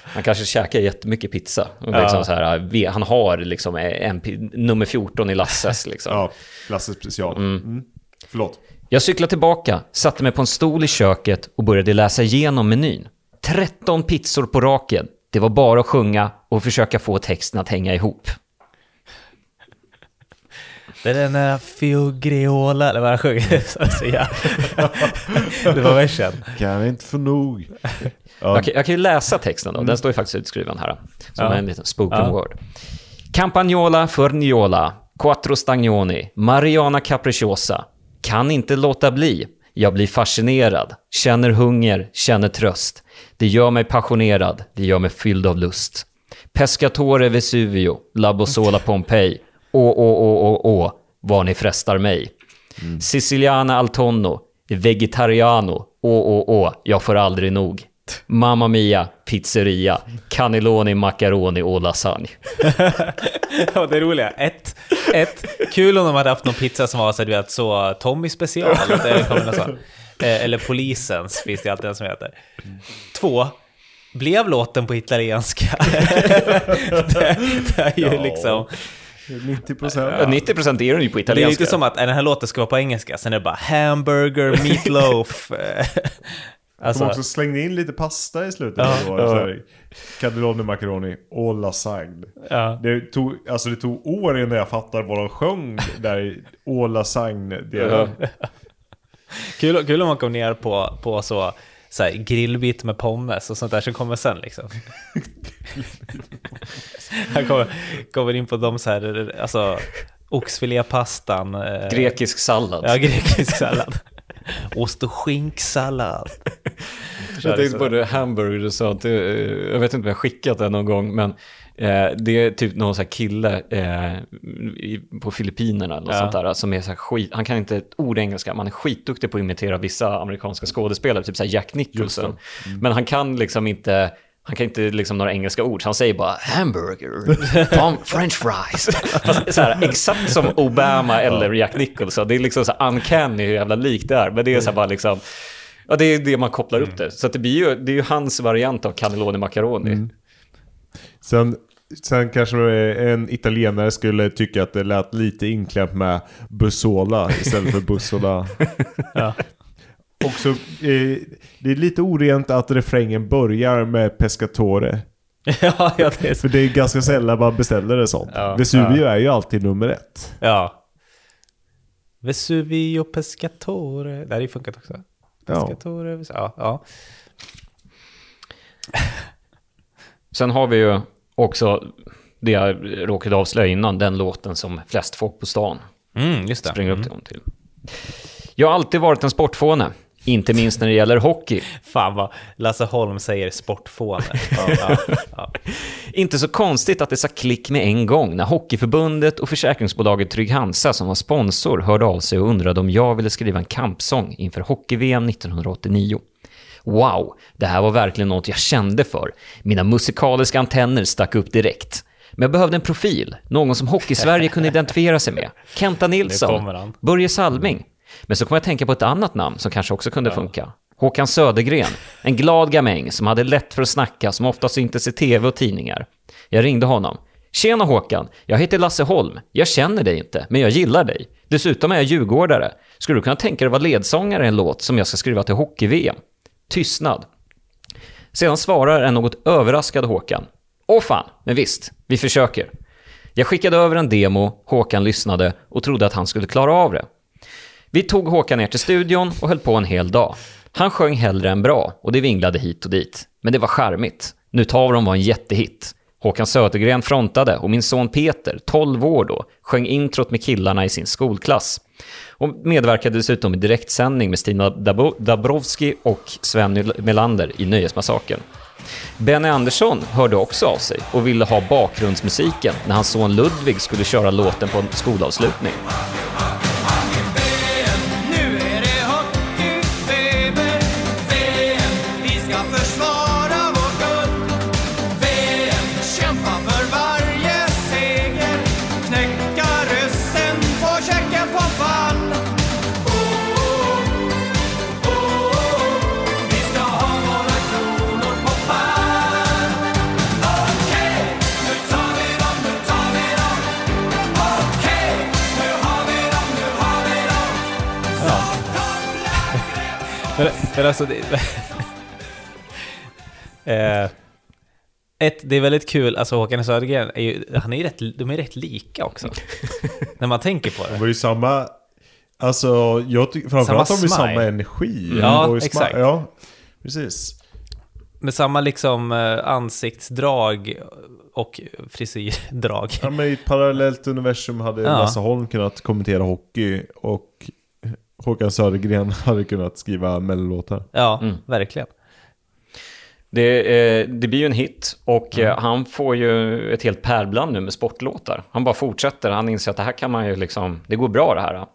Han kanske käkar jättemycket pizza. Och liksom så här, han har liksom en, nummer 14 i Lasses. Liksom. Ja, Lasse special. Mm. Förlåt. Jag cyklade tillbaka, satte mig på en stol i köket och började läsa igenom menyn. 13 pizzor på raken. Det var bara att sjunga och försöka få texten att hänga ihop. Det är den där Fiogriola, eller vad han sjunger. Det var versen. Kan inte få nog. Ja, Jag, kan, jag kan ju läsa texten då, den står ju faktiskt utskriven här. Som Ja. en liten spoken Ja. word. Campagnola Furniola, Quattro Stagnoni, Mariana Capricciosa. Kan inte låta bli. Jag blir fascinerad, känner hunger, känner tröst. Det gör mig passionerad, det gör mig fylld av lust. Pescatore Vesuvio, Labosola Pompeji. Åh, åh, åh, åh, åh, vad ni frestar mig. Siciliana Altonno, Vegetariano, åh, åh, åh, jag får aldrig nog. Mamma Mia, pizzeria, cannelloni, macaroni och lasagne. Ja, det roliga. Ett, ett, kul om de hade haft någon pizza som var så, du vet, så Tommy special. Eh, Eller polisens finns det alltid en som heter. Två, blev låten på italienska? det, det är ju liksom... 90 procent. Ja. 90% är den ju på Det är italienska. lite som att eh, den här låten ska vara på engelska, sen är det bara hamburger, meatloaf. eh, De alltså, också slängde in lite pasta i slutet. Ja. Ja. Cannelloni macaroni och lasagne. ja. Det tog, alltså det tog år innan jag fattade vad de sjöng där i å lasagne. Det, Kul, kul om man kom ner på, på så, så här, grillbit med pommes och sånt där som kommer sen liksom. Han kommer, kommer in på de så här, alltså oxfilépastan. Eh, Grekisk sallad. Ja, grekisk sallad. Ost och skinksallad. Jag tänkte på det hamburger du sa. Att, eh, jag vet inte om jag har skickat det någon gång, men eh, det är typ någon här kille eh, på Filippinerna eller Ja. sånt där, som är så skit, han kan inte ett ord engelska, men han är skitduktig på att imitera vissa amerikanska skådespelare, typ så Jack Nicholson. Men han kan liksom inte, han kan inte liksom några engelska ord, så han säger bara hamburger, french fries. Fast så här, exakt som Obama eller Jack Nicholson. Det är liksom så här uncanny hur jävla likt det är. Men det är så bara liksom, ja det är det man kopplar upp det. Så det blir ju, det är ju hans variant av cannelloni macaroni. Sen, sen kanske en italienare skulle tycka att det lät lite inklämt med bussola istället för bussola. Ja. Också, eh, det är lite orent att refrängen börjar med pescatore. ja, ja, det är så. För det är ganska sällan man beställer det sånt. Ja, Vesuvio är ju alltid nummer ett. Ja. Vesuvio pescatore. Det hade ju funkat också. Ja. Pescatore, Ves- ja. ja. Sen har vi ju också, det jag råkade avslöja innan, den låten som flest folk på stan Mm, just det. springer upp dem till. Jag har alltid varit en sportfåne, inte minst när det gäller hockey. Fan vad Lasse Holm säger sportfåne. Ja, ja, ja. Inte så konstigt att det sa klick med en gång när Hockeyförbundet och försäkringsbolaget Trygg-Hansa som var sponsor hörde av sig och undrade om jag ville skriva en kampsång inför Hockey-VM 1989. Wow, det här var verkligen något jag kände för. Mina musikaliska antenner stack upp direkt. Men jag behövde en profil, någon som Hockeysverige kunde identifiera sig med. Kenta Nilsson. Börje Salming. Men så kom jag att tänka på ett annat namn som kanske också kunde funka. Håkan Södergren, en glad gamäng som hade lätt för att snacka, som ofta syntes i tv och tidningar. Jag ringde honom. Tjena Håkan, jag heter Lasse Holm. Jag känner dig inte, men jag gillar dig. Dessutom är jag djurgårdare. Skulle du kunna tänka dig att vara ledsångare i en låt som jag ska skriva till hockey-VM? Tystnad. Sedan svarar en något överraskad Håkan. Åh fan, men visst, vi försöker. Jag skickade över en demo, Håkan lyssnade och trodde att han skulle klara av det. Vi tog Håkan ner till studion och höll på en hel dag. Han sjöng hellre än bra och det vinglade hit och dit. Men det var charmigt. Nu tar de var en jättehit. Håkan Södergren frontade och min son Peter, 12 år då, sjöng introt med killarna i sin skolklass. Och medverkade dessutom i direktsändning med Stina Dabrowski och Sven Melander i Nöjesmassakern. Benny Andersson hörde också av sig och ville ha bakgrundsmusiken när hans son Ludvig skulle köra låten på en skolavslutning. Men, alltså, det, eh, ett, det är väldigt kul, alltså Håkan Södergren, är ju, han är ju rätt, de är rätt lika också. när man tänker på Det det. var ju samma... Alltså, jag tycker framförallt har Samma de ju samma energi. Ja, Och sma- exakt. Ja, precis. Med samma liksom eh, ansiktsdrag och frisyrdrag. Ja, men I ett parallellt universum hade Ja. Lasse Holm kunnat kommentera hockey och Håkan Södergren hade kunnat skriva mellolåtar. Ja, Mm. verkligen. Det, eh, det blir ju en hit och eh, han får ju ett helt pärlbland nu med sportlåtar. Han bara fortsätter, han inser att det här kan man ju liksom, det går bra det här.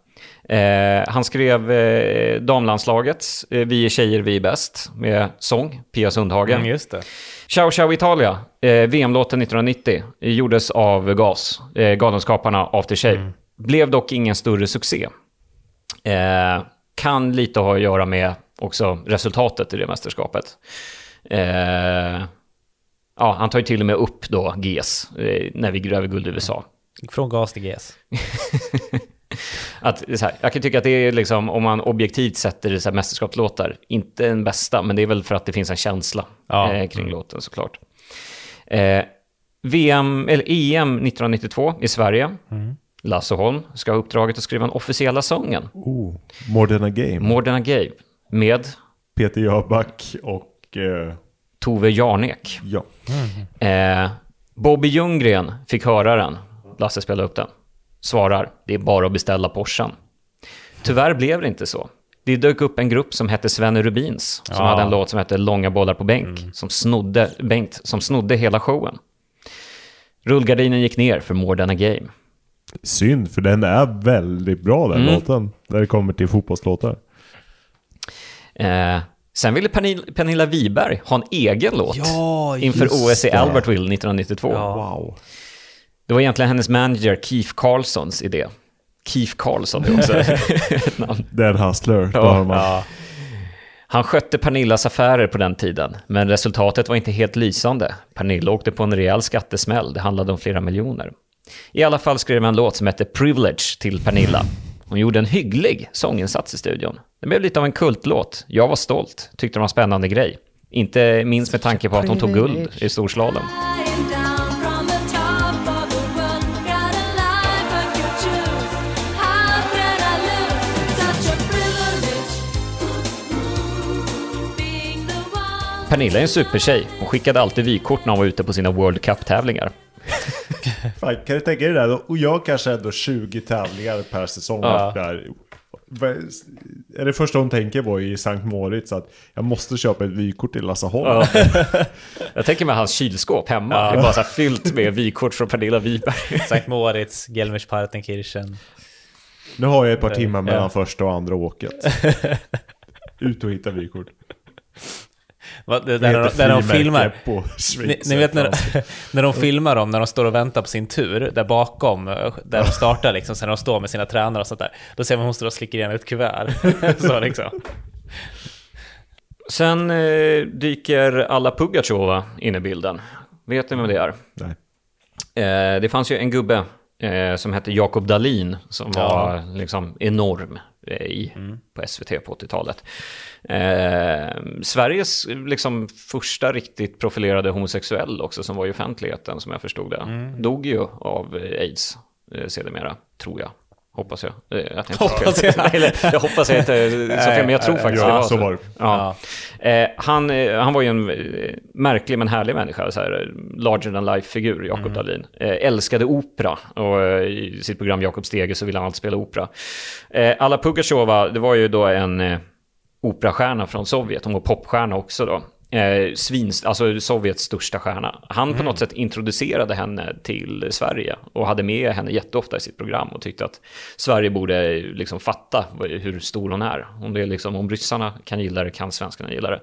Eh, han skrev eh, damlandslagets eh, Vi är tjejer, vi är bäst med sång, Pia Sundhagen. Mm, just det. Ciao Ciao Italia, eh, VM-låten 1990, eh, gjordes av GAS, eh, Galenskaparna After Shave. Blev dock ingen större succé. Eh, kan lite ha att göra med också resultatet i det mästerskapet. Eh, ja, han tar ju till och med upp då GS eh, när vi gräver guld i USA. Från gas till GS. Att, här, jag kan tycka att det är liksom, om man objektivt sätter så här mästerskapslåtar, inte den bästa, men det är väl för att det finns en känsla Ja. eh, kring låten såklart. Eh, VM, eller EM 1992 i Sverige. Lasse Holm ska ha uppdraget att skriva den officiella sången, Oh, More than a game. More than I gave, med Peter Jöback och... Eh, Tove Jarnek. ja. Eh, Bobby Ljunggren fick höra den. Lasse spelade upp den. Svarar, det är bara att beställa Porschen. Tyvärr blev det inte så. Det dök upp en grupp som hette Svenne Rubins, som Ja. hade en låt som hette Långa bollar på bänk, som snodde, Bengt, som snodde hela showen. Rullgardinen gick ner för More than a game. Synd, för den är väldigt bra den Mm. låten. När det kommer till fotbollslåtar. Eh, sen ville Pernilla, Pernilla Wiberg ha en egen låt Ja, inför OS i. Albertville 1992. Wow. Det var egentligen hennes manager Keith Carlsons idé. Keith Carlson är också ett namn. Det är en hustler. Ja, har man. Han skötte Pernillas affärer på den tiden, men resultatet var inte helt lysande. Pernilla åkte på en rejäl skattesmäll, det handlade om flera miljoner. I alla fall skrev han en låt som hette Privilege till Pernilla. Hon gjorde en hygglig sånginsats i studion. Det blev lite av en kultlåt. Jag var stolt, tyckte det var en spännande grej. Inte minst med tanke på att hon tog guld i storslalom. Pernilla är en supertjej. Hon skickade alltid vykort när hon var ute på sina World Cup-tävlingar. Fan, kan du tänka dig det? där? Och jag kanske ändå 20 tävlingar per säsong. Ja. Där. Är det första hon tänker på i Sankt Moritz att jag måste köpa ett vykort till Lasse Holm? Jag tänker med hans kylskåp hemma. Det är bara så här fyllt med vykort från Pernilla Wiberg. Sankt Moritz, Gelmerspartenkirchen. Nu har jag ett par timmar mellan Ja. första och andra åket. Ut och hitta vykort. Vad- det- Det Där, de filmar. på Ni, ni vet när, när de filmar dem, när de står och väntar på sin tur, där bakom, eh, där de startar liksom, sen när de står med sina tränare och sånt där. Då ser man hon står och slickar igen ett kuvert. Så liksom. Sen eh, dyker alla Pugachova in i bilden. Vet ni vem det är? Nej. Eh, det fanns ju en gubbe eh, som hette Jakob Dalin som var liksom enorm i, på SVT på 80-talet. Eh, Sveriges liksom första riktigt profilerade homosexuell också som var i offentligheten som jag förstod det. Dog ju av aids eh, sedermera, tror jag. Hoppas jag. Eh, att jag. Hoppas jag. Eller, jag hoppas jag inte så fel, men jag tror faktiskt ja, det var så var det. Ja. Eh, han, eh, han var ju en märklig men härlig människa, så här, larger than life-figur, Jakob Dahlin. Eh, älskade opera och i sitt program Jakob Stege så ville han alltid spela opera. Alla Pugacheva, det var ju då en operastjärna från Sovjet, hon var popstjärna också då. Eh, svins, alltså Sovjets största stjärna. Han på något sätt introducerade henne till Sverige och hade med henne jätteofta i sitt program och tyckte att Sverige borde liksom fatta hur stor hon är. Om, det är liksom, om ryssarna kan gilla det kan svenskarna gilla det.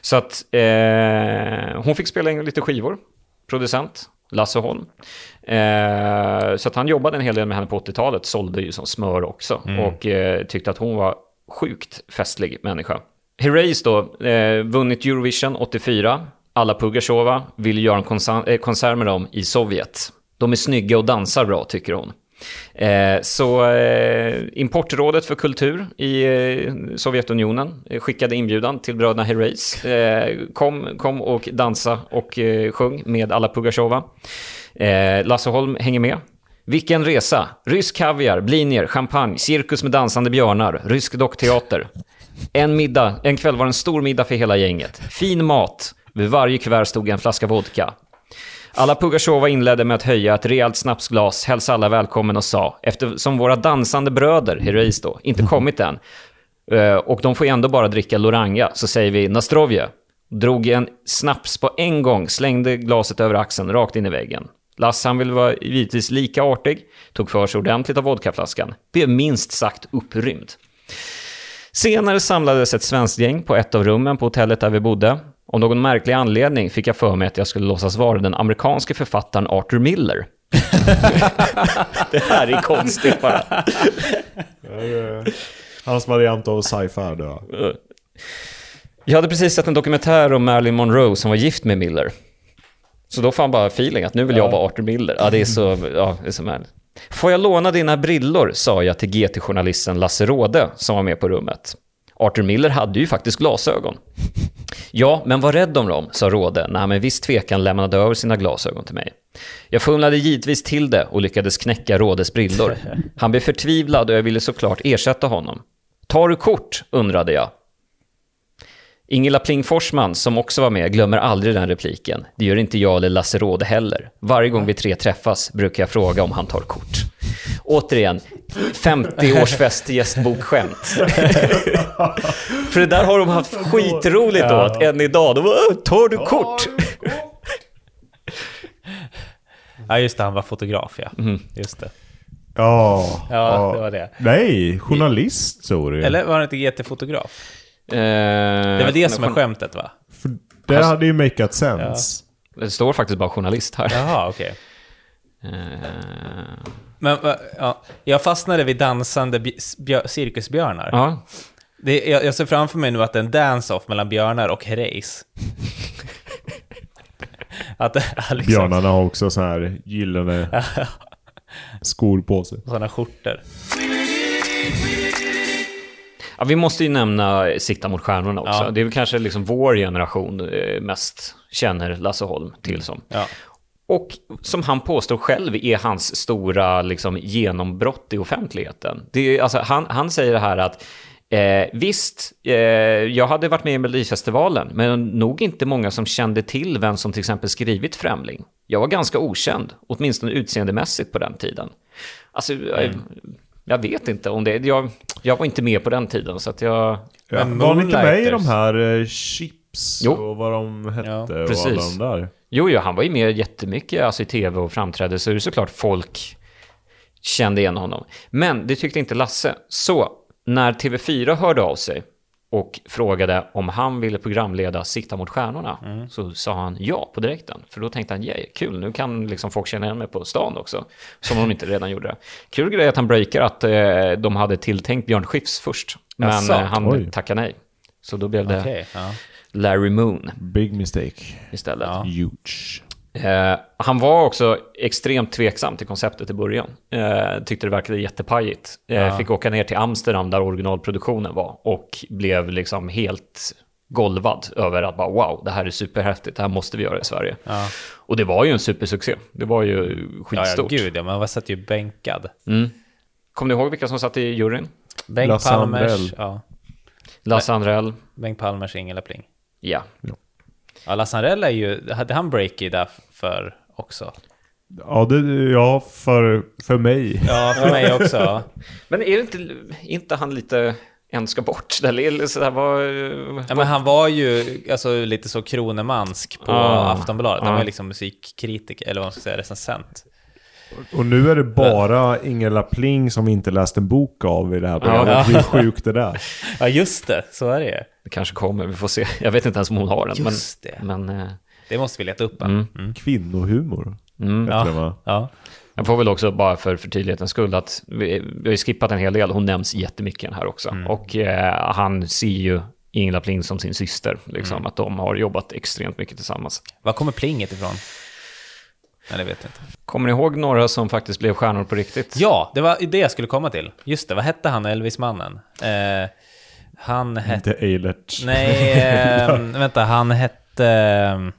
Så att eh, hon fick spela in lite skivor, producent. Lasse Holm. Eh, så att han jobbade en hel del med henne på 80-talet, sålde ju som smör också. Och eh, tyckte att hon var sjukt festlig människa. Herreys då, eh, vunnit Eurovision 84. Alla Pugasjova, vill göra en konsa- eh, konsert med dem i Sovjet. De är snygga och dansar bra, tycker hon. Eh, så eh, Importrådet för kultur i eh, Sovjetunionen eh, skickade inbjudan till bröderna Herreys. Eh, kom, kom och dansa och eh, sjung med alla Pugasjova. Eh, Lasse Holm hänger med. Vilken resa! Rysk kaviar, blinier, champagne, cirkus med dansande björnar, rysk dockteater. En middag, en kväll var en stor middag för hela gänget. Fin mat. Vid varje kuvert stod en flaska vodka. Alla Pugachova inledde med att höja ett rejält snapsglas, hälsa alla välkommen och sa, eftersom våra dansande bröder, Herois då, inte kommit än, eh, och de får ju ändå bara dricka Loranga, så säger vi Nastrovje. Drog en snaps på en gång, slängde glaset över axeln, rakt in i väggen. Lasse, han ville vara givetvis lika artig, tog för sig ordentligt av vodkaflaskan, blev minst sagt upprymd. Senare samlades ett svenskt gäng på ett av rummen på hotellet där vi bodde. Av någon märklig anledning fick jag för mig att jag skulle låtsas vara den amerikanske författaren Arthur Miller. det här är konstigt bara. Hans variant av sci-fi då. Jag hade precis sett en dokumentär om Marilyn Monroe som var gift med Miller. Så då han bara feeling att nu vill jag vara Arthur Miller. Ja, det är så, ja, det är så märkligt. Får jag låna dina brillor, sa jag till GT-journalisten Lasse Råde som var med på rummet. Arthur Miller hade ju faktiskt glasögon. Ja, men var rädd om dem, sa Råde när han med viss tvekan lämnade över sina glasögon till mig. Jag fumlade givetvis till det och lyckades knäcka Rådes brillor. Han blev förtvivlad och jag ville såklart ersätta honom. Tar du kort? undrade jag. Ingela Pling Forsman, som också var med, glömmer aldrig den repliken. Det gör inte jag eller Lasse Råde heller. Varje gång vi tre träffas brukar jag fråga om han tar kort. Återigen, 50-årsfest gästbokskämt. För det där har de haft skitroligt åt än idag. De bara, "Åh, tar du kort? Ja, just det, han var fotograf ja. Mhm. Just det. Ja, Ja, det var det. Nej, journalist så det. Eller var han inte GT-fotograf? Eh, Det är väl det som är skämtet va? För det hade ju makeat sense. Det står faktiskt bara journalist här. Jaha, okej. Eh, Men ja, jag fastnade vid dansande bj- bjö- cirkusbjörnar. ja. Det, jag, jag ser framför mig nu att det är en dance-off mellan björnar och Herreys. att liksom Björnarna har också så här gyllene skor på sig. sådana skjortor. Ja, vi måste ju nämna Sikta mot stjärnorna också. Ja. Det är väl kanske liksom vår generation eh, mest känner Lasse Holm till som. Ja. Och som han påstår själv är hans stora liksom, genombrott i offentligheten. Det är, alltså, han, han säger det här att eh, visst, eh, jag hade varit med i Melodifestivalen, men nog inte många som kände till vem som till exempel skrivit Främling. Jag var ganska okänd, åtminstone utseendemässigt på den tiden. Alltså, jag, jag vet inte om det, jag, jag var inte med på den tiden, så att jag... Ja, Men var han inte med i de här eh, Chips Jo. och vad de hette Ja, och alla precis. de där? Jo, jo, han var ju med jättemycket alltså, i tv och framträdde, så är det såklart folk kände igen honom. Men det tyckte inte Lasse. Så när TV4 hörde av sig och frågade om han ville programleda Sikta mot stjärnorna. Så sa han ja på direkten. För då tänkte han, yeah, kul, nu kan liksom folk känna igen mig på stan också. Som de inte redan gjorde. Kul grej att han breakar att eh, de hade tilltänkt Björn Skifs först. Men Jaså? eh, han Oj. tackade nej. Så då blev det Okej, ja. Larry Moon Big mistake. istället. Huge. Eh, han var också extremt tveksam till konceptet i början. Eh, tyckte det verkade jättepajigt. Eh, Fick åka ner till Amsterdam där originalproduktionen var och blev liksom helt golvad över att bara wow, det här är superhäftigt, det här måste vi göra i Sverige. Och det var ju en supersuccé. Det var ju Ja, ja, skitstort. gud ja, man var satt ju bänkad. Kommer ni ihåg vilka som satt i juryn? Bengt Lasse Palmers, Andrell. ja. Lasse Andrell, Bengt Palmers Ingela Pling. ja. Ja, Lasse Andrell är ju, hade han breaky där för också? Ja, det, ja för, för mig. Ja, för mig också. Men är det inte, inte han lite en ska bort? Eller så där, var, Ja, men han var ju alltså, lite så kronemansk på Ah. Aftonbladet. Han Ah. var ju liksom musikkritiker, eller vad man ska säga, recensent. Och nu är det bara Ingela Pling som vi inte läst en bok av i det här programmet. Hur sjukt det där. Ja, just det. Så är det det kanske kommer, vi får se. Jag vet inte ens om hon har den. Just men, det. Men eh, Det måste vi leta upp. Mm. Kvinnohumor. Mm. Heter det, va? Ja. Jag får väl också bara för, för tydlighetens skull att vi, vi har ju skippat en hel del. Hon nämns jättemycket här också. Och eh, han ser ju Ingela Pling som sin syster. Liksom, Att de har jobbat extremt mycket tillsammans. Var kommer plinget ifrån? Eller vet jag inte. Kommer ni ihåg några som faktiskt blev stjärnor på riktigt? Ja, det var det jag skulle komma till. Just det, vad hette han, Elvis-mannen? Eh, han hette... Inte Eilert. Nej, eh, vänta, han hette... ehm,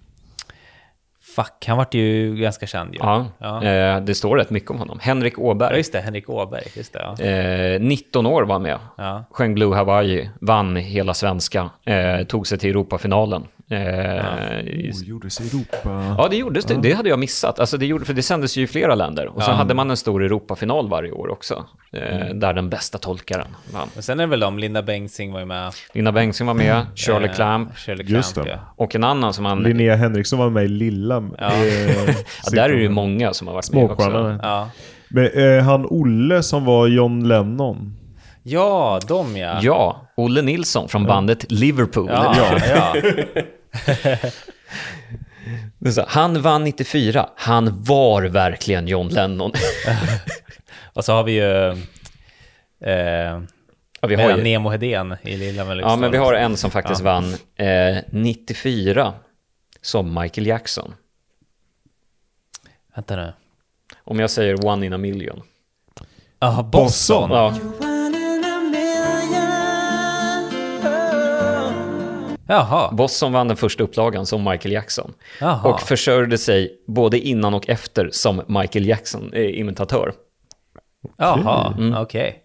Fuck, han vart ju ganska känd ju. Ja, Ja. Eh, det står rätt mycket om honom. Henrik Ja, Åberg. just det, Henrik Åberg. Just det, ja. Eh, 19 år var han med. Ja. Sjöng Blue Hawaii, vann hela svenska, eh, tog sig till Europafinalen. Eh, Oh, gjordes i Europa. Ja, det gjordes det. Det hade jag missat. Alltså, det gjorde, för det sändes ju i flera länder. Och sen hade man en stor Europafinal varje år också. Eh, Där den bästa tolkaren vann. Men sen är det väl de, Linda Bengtzing var ju med. Linda Bengtzing var med, Shirley Eh, Clamp Shirley Just Clamp, det. ja. och en annan som han... Linnea Henriksson var med i Lilla. Ja. Ja, där är det ju många som har varit med också. Ja. Men eh, han Olle som var John Lennon. Ja, de ja. Ja, Olle Nilsson från bandet Liverpool. Ja, ja. Han vann 94. Han var verkligen John Lennon. Och så har vi ju... Eh, Ja, vi har ju, Nemo Hedén i Lilla ja, Melodifestivalen. men vi har en som faktiskt Ja. vann eh, 94 som Michael Jackson. Vänta nu. Om jag säger one in a million. Ja, Boston. Ja, Jaha. Boston vann den första upplagan som Michael Jackson. Jaha. Och försörjde sig både innan och efter som Michael Jackson-imitatör. Jaha, okej.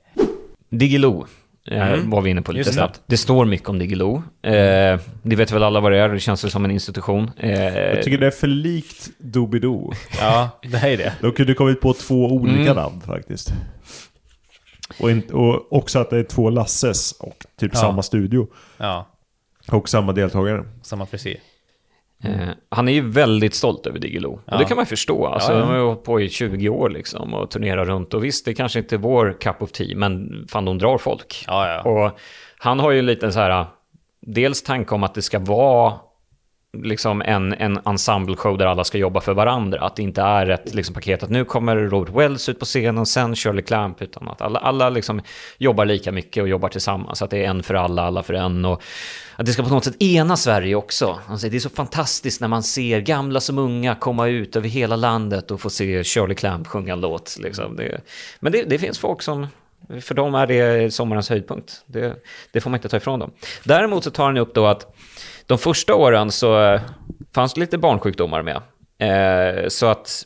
Diggiloo eh, var vi inne på lite Mm. Snabbt. Det. står mycket om Diggiloo. Eh, det vet väl alla vad det är, det känns som en institution. Eh, Jag tycker det är för likt Doobidoo. Ja, det här är det. De kunde kommit på två olika Mm. namn faktiskt. Och, in, och också att det är två Lasses och typ Ja. samma studio. Ja, Och samma deltagare. samma frisyr. Eh, han är ju väldigt stolt över Diggiloo. Och Ja. det kan man förstå. Alltså, Ja, ja. De har ju hållit på i 20 år liksom och turnerar runt. Och visst, det kanske inte är vår cup of tea, men fan de drar folk. Ja, ja. Och han har ju lite så här, dels tanke om att det ska vara liksom en, en ensemble-show där alla ska jobba för varandra. Att det inte är ett liksom, paket att nu kommer Robert Wells ut på scenen, sen Shirley Clamp, utan att alla, alla liksom jobbar lika mycket och jobbar tillsammans. Att det är en för alla, alla för en. Och att det ska på något sätt ena Sverige också. Alltså, det är så fantastiskt när man ser gamla som unga komma ut över hela landet och få se Shirley Clamp sjunga en låt. Liksom. Det, men det, det finns folk som för dem är det sommarens höjdpunkt. Det, det får man inte ta ifrån dem. Däremot så tar han upp då att de första åren så eh, fanns det lite barnsjukdomar med. Eh, så att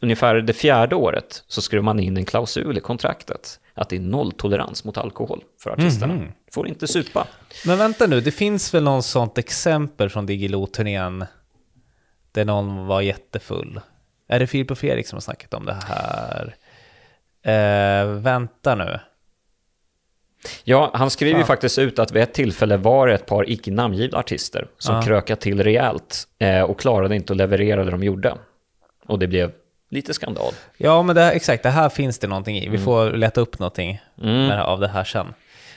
ungefär det fjärde året så skrev man in en klausul i kontraktet. Att det är nolltolerans mot alkohol för artisterna. Får inte supa. Men vänta nu, det finns väl någon sånt exempel från Diggiloo-turnén där någon var jättefull? Är det Filip och Fredrik som har snackat om det här? Eh, vänta nu. Ja, han skriver ju faktiskt ut att vid ett tillfälle var det ett par icke namngivna artister som Ja. krökat till rejält eh, och klarade inte att leverera det de gjorde. Och det blev lite skandal. Ja, men det här, exakt, det här finns det någonting i. Vi får leta upp någonting Mm. med, av det här sen.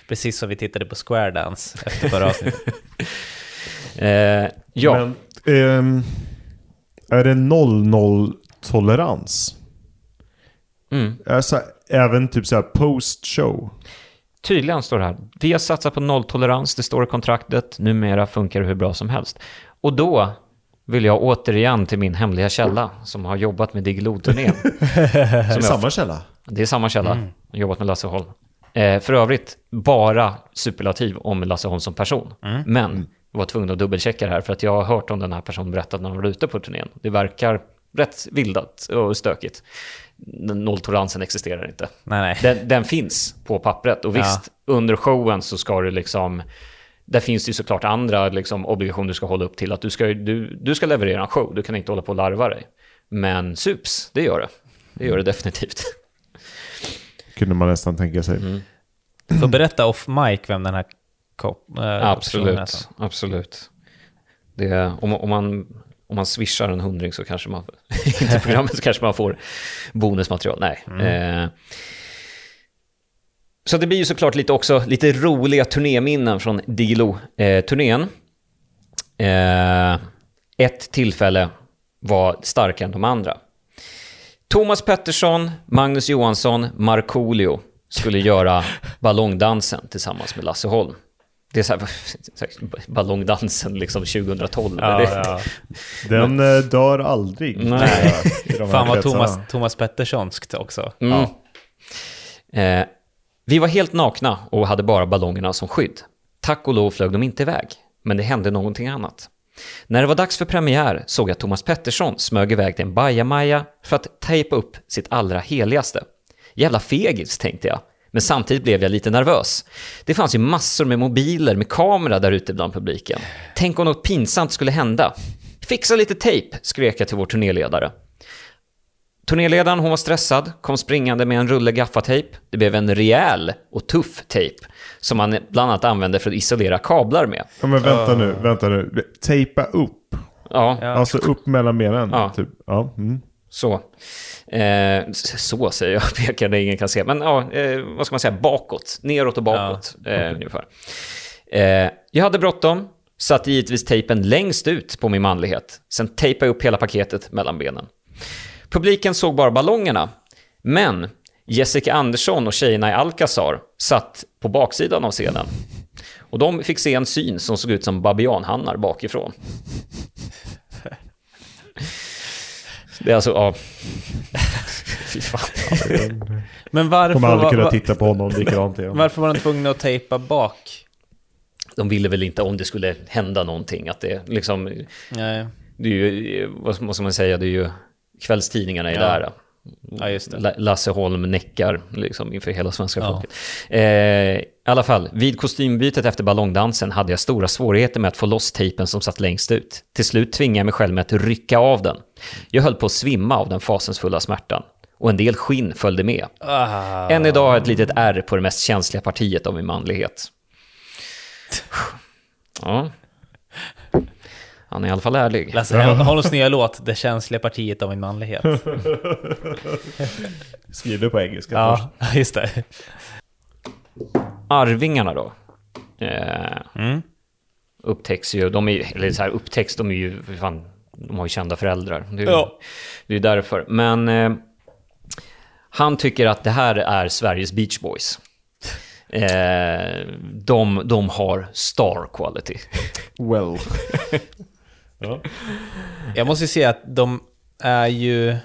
Precis som vi tittade på Square Dance efter förra avsnittet. Eh, ja, Men ehm, är det 0-0-tolerans? mm. Alltså, även typ så här post-show? Tydligen står det här. Vi har satsat på nolltolerans, det står i kontraktet. Numera funkar det hur bra som helst. Och då vill jag återigen till min hemliga källa som har jobbat med Diggiloo-turnén. Som jag Samma källa? Det är samma källa. Har jobbat med Lasse Holm. Eh, för övrigt, bara superlativ om Lasse Holm som person. Men jag var tvungen att dubbelchecka det här för att jag har hört om den här personen berättat när han var ute på turnén. Det verkar rätt vildat och stökigt. Nolltoleransen existerar inte. Nej, nej. Den, den finns på pappret och visst, under showen så ska du liksom... Där finns det ju såklart andra liksom, obligationer du ska hålla upp till. Att du ska, du, du ska leverera en show, du kan inte hålla på och larva dig. Men sups, det gör det. Det gör det definitivt. Kunde man nästan tänka sig. Mm. Får berätta off mic vem den här kop- äh, personen är. Absolut, absolut. Det, om, om, man, om man swishar en hundring så kanske man, inte programmet, så kanske man får bonusmaterial. Nej. Eh, så det blir ju såklart lite också lite roliga turnéminnen från Diggiloo-turnén. Eh, ett tillfälle var starkare än de andra. Thomas Pettersson, Magnus Johansson, Markoolio skulle göra ballongdansen tillsammans med Lasse Holm. Det är så här, ballongdansen liksom 2012. Ja, ja. Den eh, dör aldrig. Nej. här Fan vad. Thomas, Thomas Petterssonskt också. Mm. Eh, vi var helt nakna och hade bara ballongerna som skydd. Tack och lov flög de inte iväg, men det hände någonting annat. När det var dags för premiär såg jag Thomas Pettersson smög iväg till en bajamaja för att tejpa upp sitt allra heligaste. Jävla fegis, tänkte jag. Men samtidigt blev jag lite nervös. Det fanns ju massor med mobiler med kamera där ute bland publiken. Tänk om något pinsamt skulle hända. Fixa lite tejp, skrek jag till vår turnéledare. Turnéledaren, hon var stressad, kom springande med en rulle gaffatejp. Det blev en rejäl och tuff tejp som man bland annat använde för att isolera kablar med. Ja, men vänta nu, vänta nu. Tejpa upp. Ja, Alltså upp mellan benen. Ja. Typ. Ja. Mm. Så. Eh, så säger jag, pekar där ingen kan se. Men ja, eh, vad ska man säga, bakåt. Neråt och bakåt eh, ungefär. Eh, jag hade bråttom, satte givetvis tejpen längst ut på min manlighet. Sen tejpade jag upp hela paketet mellan benen. Publiken såg bara ballongerna, men Jessica Andersson och tjejerna i Alcazar satt på baksidan av scenen. Och de fick se en syn som såg ut som babianhannar bakifrån. Det är alltså, ja... Fy fan. Men varför, Kommer aldrig var, kunna var, titta på honom likadant igen. varför var de tvungna att tejpa bak? De ville väl inte om det skulle hända någonting, att det liksom... Nej. Det är ju, vad ska man säga, det är ju kvällstidningarna är Ja. där. Ja, just det. La- Lasse Holm näckar liksom inför hela svenska Ja. folket. Eh, I alla fall, vid kostymbytet efter ballongdansen hade jag stora svårigheter med att få loss tejpen som satt längst ut. Till slut tvingade jag mig själv med att rycka av den. Jag höll på att svimma av den fasansfulla smärtan. Och en del skinn följde med. Ah. Än idag har jag ett litet ärr på det mest känsliga partiet av min manlighet. Ja. Han är i alla fall ärlig. Lasse Holms nya låt, Det känsliga partiet av min manlighet. Skriv det på engelska först. ja, just det. Arvingarna då? Eh, Mm. Upptäcks ju, de är, eller så här, upptäcks, de är ju, för fan, de har ju kända föräldrar. Det är Ja. det är därför. Men eh, han tycker att det här är Sveriges Beach Boys. Eh, de, de har star quality. Well. Jag måste ju säga att de är ju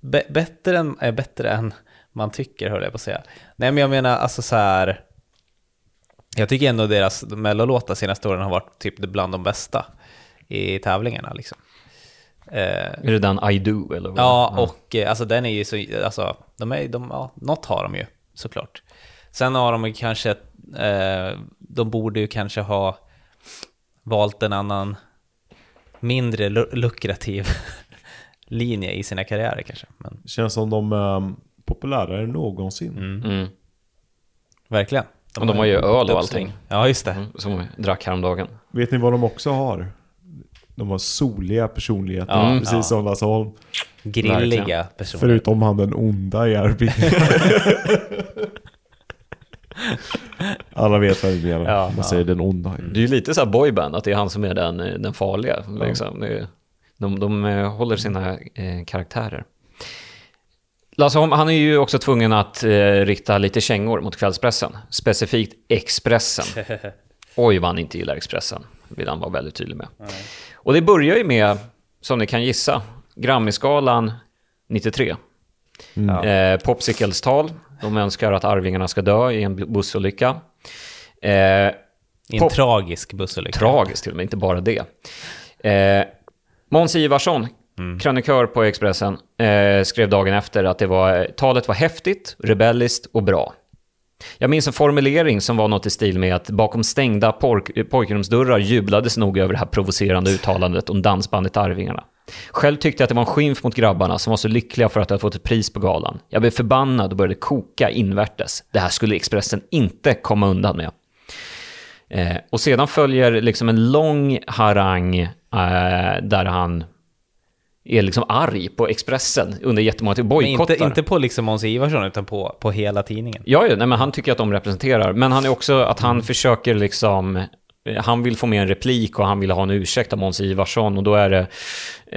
be- bättre, än, är bättre än man tycker, höll jag på att säga. Nej, men jag menar alltså så här. Jag tycker ändå deras mellolåtar senaste åren har varit typ bland de bästa i tävlingarna. Liksom. Eh, Är det den I Do eller? vad? Ja, och eh, alltså den är ju så, alltså, de är, de, ja, något har de ju såklart. Sen har de ju kanske, eh, de borde ju kanske ha valt en annan mindre lu- lukrativ linje i sina karriärer kanske. Men Känns som de är populärare än någonsin. Mm. verkligen. Och de har ju öl och allting. Ja, just det. Mm, Som vi drack häromdagen. Vet ni vad de också har? De har soliga personligheter, Ja, precis ja. som Lasse Holm. Grilliga personer. Förutom han den onda i RB. Alla vet vad det menar. Ja, Man ja. säger den onda. Det är ju lite så här boyband, att det är han som är den, den farliga. Liksom. Är, de, de eh, håller sina eh, karaktärer. Lasse Holm, han är ju också tvungen att eh, rikta lite kängor mot kvällspressen. Specifikt Expressen. Oj, vad han inte gillar Expressen, vill han vara väldigt tydlig med. Och det börjar ju med, som ni kan gissa, Grammisgalan 93. Eh, Popsicles tal, de önskar att Arvingarna ska dö i en bussolycka. Eh, I en Pop- tragisk bussolycka. Tragiskt till och med, inte bara det. Eh, Måns Ivarsson, Mm. krönikör på Expressen, eh, skrev dagen efter att det var, talet var häftigt, rebelliskt och bra. Jag minns en formulering som var något i stil med att bakom stängda pork- eh, pojkrumsdörrar jublades nog över det här provocerande uttalandet om dansbandet Arvingarna. Själv tyckte jag att det var en skymf mot grabbarna som var så lyckliga för att ha fått ett pris på galan. Jag blev förbannad och började koka invärtes. Det här skulle Expressen inte komma undan med. Eh, och sedan följer liksom en lång harang eh, där han är liksom arg på Expressen under jättemånga Men bojkottar. inte, inte på liksom Måns Ivarsson, utan på, på hela tidningen. Ja, ja nej, men han tycker att de representerar. Men han är också att han Mm. försöker liksom... eh, Han vill få med en replik och han vill ha en ursäkt av Måns Ivarsson och då är det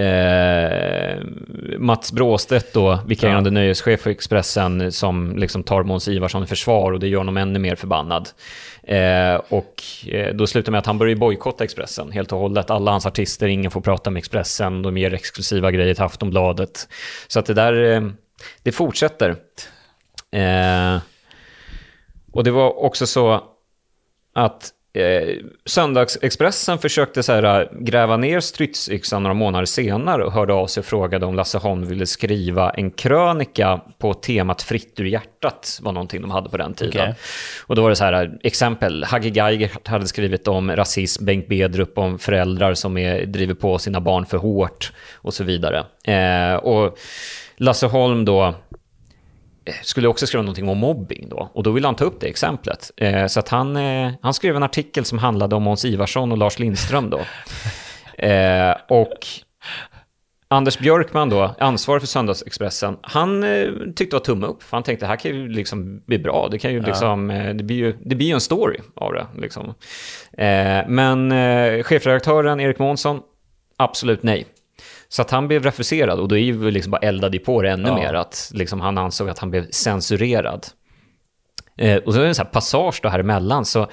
eh, Mats Bråstedt då, vikarierande nöjeschef för Expressen, som liksom tar Måns Ivarsson i försvar och det gör honom ännu mer förbannad. Eh, och eh, då slutar med att han börjar bojkotta Expressen helt och hållet. Alla hans artister, ingen får prata med Expressen, de ger exklusiva grejer till Aftonbladet. Så att det där, eh, det fortsätter. Eh, och det var också så att eh, Söndagsexpressen försökte så här, äh, gräva ner stridsyxan några månader senare och hörde av sig och frågade om Lasse Holm ville skriva en krönika på temat Fritt ur hjärtat, var någonting de hade på den tiden. Okej. Och då var det så här, äh, exempel, Hagge Geiger hade skrivit om rasism, Bengt Bedrup om föräldrar som är, driver på sina barn för hårt och så vidare. Eh, och Lasse Holm då, skulle också skriva någonting om mobbing då. Och då ville han ta upp det exemplet. Eh, så att han, eh, han skrev en artikel som handlade om Måns Ivarsson och Lars Lindström då. Eh, och Anders Björkman då, ansvarig för Söndagsexpressen, han eh, tyckte det var tumme upp. För han tänkte det här kan ju liksom bli bra. Det, kan ju liksom, eh, det, blir ju, det blir ju en story av det. Liksom. Eh, men eh, chefredaktören Erik Månsson, absolut nej. Så att han blev refuserad och då är ju liksom bara eldade på det ännu Ja. mer. Att liksom han ansåg att han blev censurerad. Eh, och så är det en sån här passage då här emellan. Så,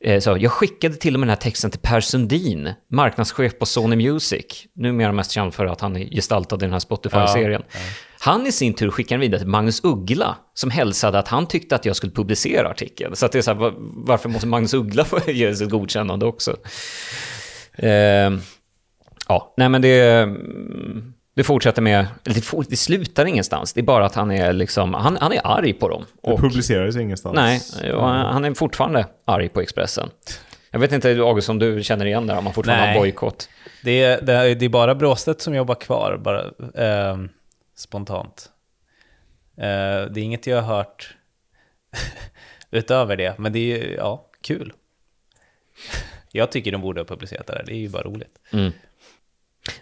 eh, så jag skickade till och med den här texten till Per Sundin, marknadschef på Sony Music. Numera mest känd för att han är gestaltad i den här Spotify-serien. Han i sin tur skickade den vidare till Magnus Uggla, som hälsade att han tyckte att jag skulle publicera artikeln. Så att det är så här, va- varför måste Magnus Uggla få ge sitt godkännande också? Eh, ja, nej men det, det fortsätter med, det, for, det slutar ingenstans. Det är bara att han är liksom, han, han är arg på dem. Det Och, publicerades ingenstans. nej, och han är fortfarande arg på Expressen. Jag vet inte, August, om du känner igen det, om man fortfarande Nej. har bojkott. Det är, det, är, det är bara Bråstedt som jobbar kvar, bara ehm, spontant. Eh, det är inget jag har hört utöver det, men det är ju, ja, kul. Jag tycker de borde ha publicerat det där, det är ju bara roligt.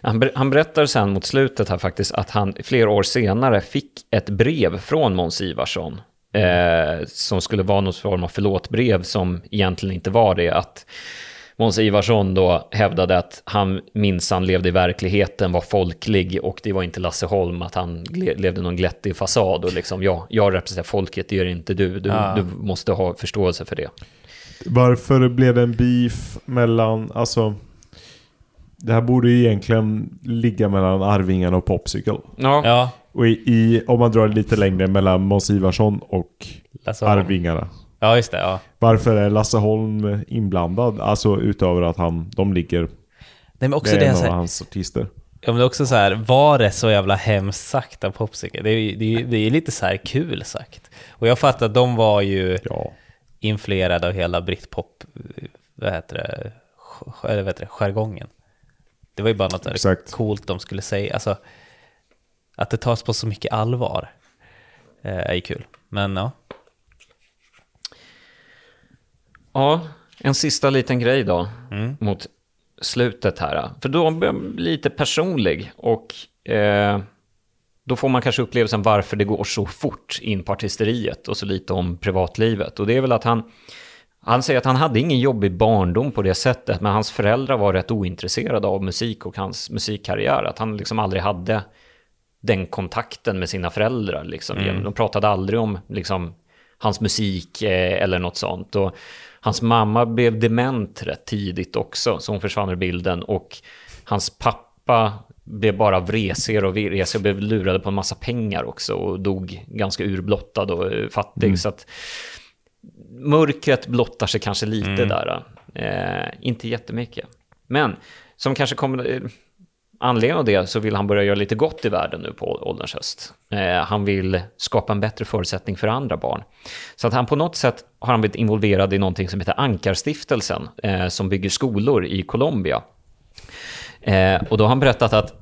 Han, ber- han berättar sen mot slutet här faktiskt att han flera år senare fick ett brev från Måns Ivarsson. Eh, som skulle vara någon form av förlåtbrev som egentligen inte var det. Att Måns Ivarsson då hävdade att han minsann levde i verkligheten, var folklig och det var inte Lasse Holm, att han le- levde någon glättig fasad och liksom ja, jag representerar folket, det gör inte du. Du, Ja. du måste ha förståelse för det. Varför blev det en beef mellan, alltså... Det här borde ju egentligen ligga mellan Arvingarna och Popsicle. Ja, Ja, Och i, i, om man drar det lite längre mellan Måns Ivarsson och Lasse Holm. Arvingarna. ja just det. Ja. Varför är Lasse Holm inblandad? Alltså utöver att han, de ligger, Nej, men också det det, är är en så av här, hans artister. ja, men det är också så här, var det så jävla hemskt sagt av Popsicle? Det är, ju- det är, det är lite så här kul sagt. Och jag fattar att de var ju Ja. influerade av hela britpop, vad heter det, vad heter det, jargongen. Det var ju bara något där Exakt. coolt de skulle säga. Alltså, att det tas på så mycket allvar eh, är ju kul. Men ja, Ja, en sista liten grej då Mm. mot slutet här. För då blir jag lite personlig och eh, då får man kanske upplevelsen varför det går så fort in på artisteriet och så lite om privatlivet. Och det är väl att han, han säger att han hade ingen jobbig barndom på det sättet, men hans föräldrar var rätt ointresserade av musik och hans musikkarriär. Att han liksom aldrig hade den kontakten med sina föräldrar. Liksom. De pratade aldrig om liksom, hans musik eh, eller något sånt. Och hans mamma blev dement rätt tidigt också, så hon försvann ur bilden. Och hans pappa blev bara vresigare och vresigare och blev lurade på en massa pengar också och dog ganska urblottad och eh, fattig. Så att mörkret blottar sig kanske lite där. Eh, inte jättemycket. Men som kanske kommer... eh, Anledningen av det så vill han börja göra lite gott i världen nu på ålderns höst. Eh, han vill skapa en bättre förutsättning för andra barn. Så att han på något sätt har han blivit involverad i någonting som heter Ankarstiftelsen, eh, som bygger skolor i Colombia. Eh, och då har han berättat att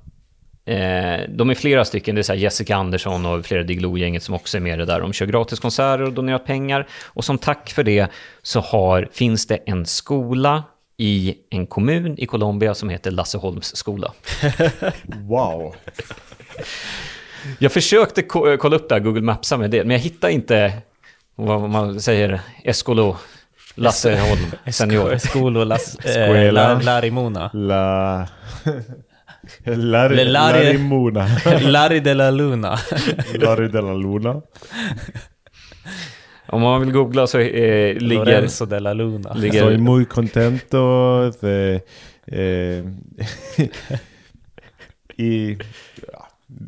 eh, de är flera stycken, det är så här Jessica Andersson och flera Diggiloo-gänget som också är med i det där. De kör gratiskonserter och donerar pengar. Och som tack för det så har, finns det en skola i en kommun i Colombia som heter Lasseholms skola. Wow. Jag försökte ko- kolla upp det här, Google Mapsa med det, men jag hittade inte vad man säger, Escolo, Lasseholm, senior. Skolo las, eh, la, Larimona. La... Larry, Larry- Larry Mona. Larry de la Luna. Larry de la Luna. Om man vill googla så eh, ligger... Lorenzo de la Luna. ligger Soy muy contento de... Eh, I... Ja,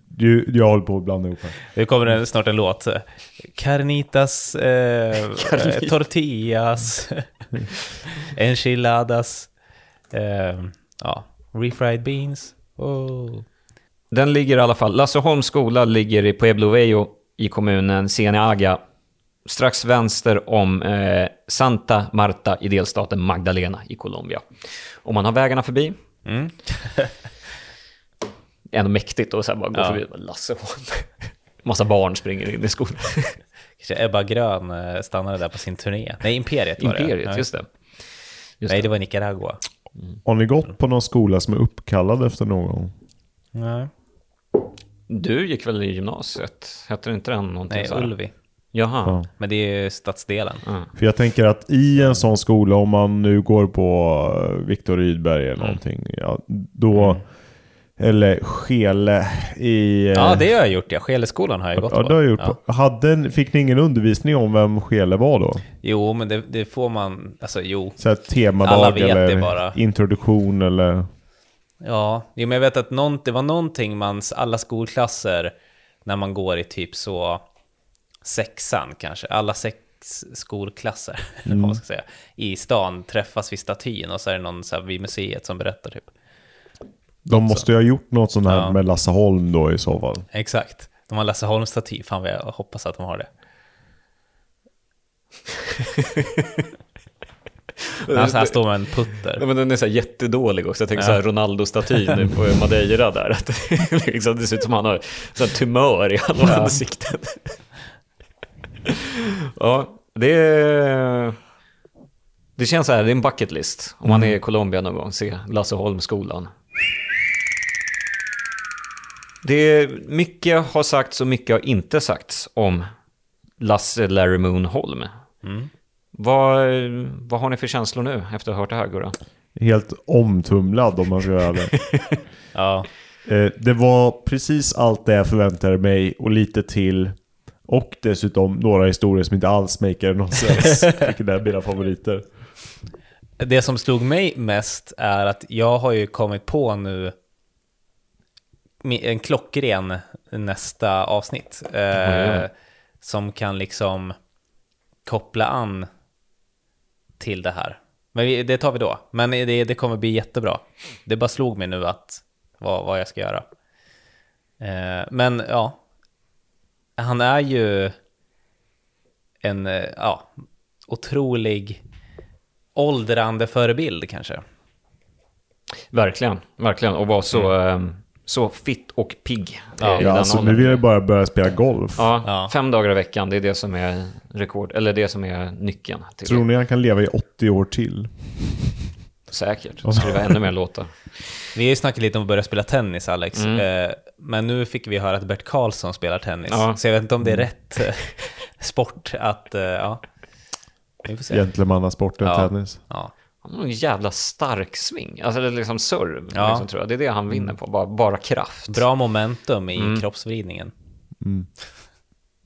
du, jag håller på att blanda ihop här. Det kommer en, snart en låt. Carnitas, eh, tortillas, enchiladas, eh, ja, refried beans. Oh. Den ligger i alla fall, Lasseholms skola ligger i Pueblo Vello i kommunen Cienhaga, strax vänster om eh, Santa Marta i delstaten Magdalena i Colombia. Om man har vägarna förbi, Mm. ändå mäktigt att bara gå Ja. förbi, Lasseholm. Massa barn springer in i skolan. Kanske Ebba Grön eh, stannade där på sin turné. Nej, Imperiet var det. Imperiet, just det. Just Nej, det. det var Nicaragua. Har ni gått på någon skola som är uppkallad efter någon? Nej, Du gick väl i gymnasiet? Hette det inte den någonting Nej så här? Ulvi. Jaha. Ja. Men det är ju stadsdelen. Ja. För jag tänker att i en sån skola, om man nu går på eh, Viktor Rydberg eller någonting, ja, då... Eller Skele i... eh, Ja, det har jag gjort ja. Skeleskolan har jag gått Ja, på. det har jag gjort. Ja. På. Hade, fick ni ingen undervisning om vem Skele var då? Jo, men det, det får man, alltså jo. Så här, temadag eller introduktion eller... Ja, jo, men jag vet att någon, det var någonting man, alla skolklasser, när man går i typ så sexan kanske, alla sex skolklasser, eller vad man ska säga, i stan träffas vid statyn och så är det någon så här vid museet som berättar typ. De måste ju ha gjort något sånt här Ja. med Lasse Holm då i så fall. Exakt. De har Lasse Holm-staty, fan vad jag hoppas att de har det. Alltså här står med en putter. Ja, men den är så här jättedålig också. Jag tänker så här Ronaldo-statyn på Madeira där. Att det, liksom, det ser ut som han har så här tumör i halva ansiktet. ja, det är... Det känns så här, det är en bucket list. Om man är i Colombia någon gång, se Lasse Holm-skolan. Det är mycket har sagts och mycket har inte sagts om Lasse Larry Moon Holm. Vad, vad har ni för känslor nu efter att ha hört det här, Gurra? Helt omtumlad om man ska göra det. Ja, Eh, det var precis allt det jag förväntade mig och lite till. Och dessutom några historier som inte alls makar någon sens. Vilket är mina favoriter. Det som slog mig mest är att jag har ju kommit på nu en klockren nästa avsnitt. Eh, som kan liksom koppla an till det här. Men vi, det tar vi då. Men det, det kommer bli jättebra. Det bara slog mig nu att vad, vad jag ska göra. Eh, men ja, han är ju en eh, ja, otrolig åldrande förebild kanske. Verkligen, verkligen. Och vara så, ehm, så fit och pigg. eh, Ja, i Ja, alltså, nu vill jag bara börja spela golf. Ja, Ja. fem dagar i veckan, det är det som är rekord, eller det som är nyckeln. Till Tror ni han kan leva i 80 år till? Säkert, skriva ännu mer låtar. Vi har ju snackat lite om att börja spela tennis, Alex. Mm. Eh, men nu fick vi höra att Bert Karlsson spelar tennis. Ja. Så jag vet inte om det är rätt eh, sport att, eh, ja. Vi får se. Gentlemannasporten Ja. tennis. Ja. Han har en jävla stark sving. Alltså det är liksom serve, Ja. liksom, tror jag. Det är det han vinner på, bara, bara kraft. Bra momentum i Mm. kroppsvridningen.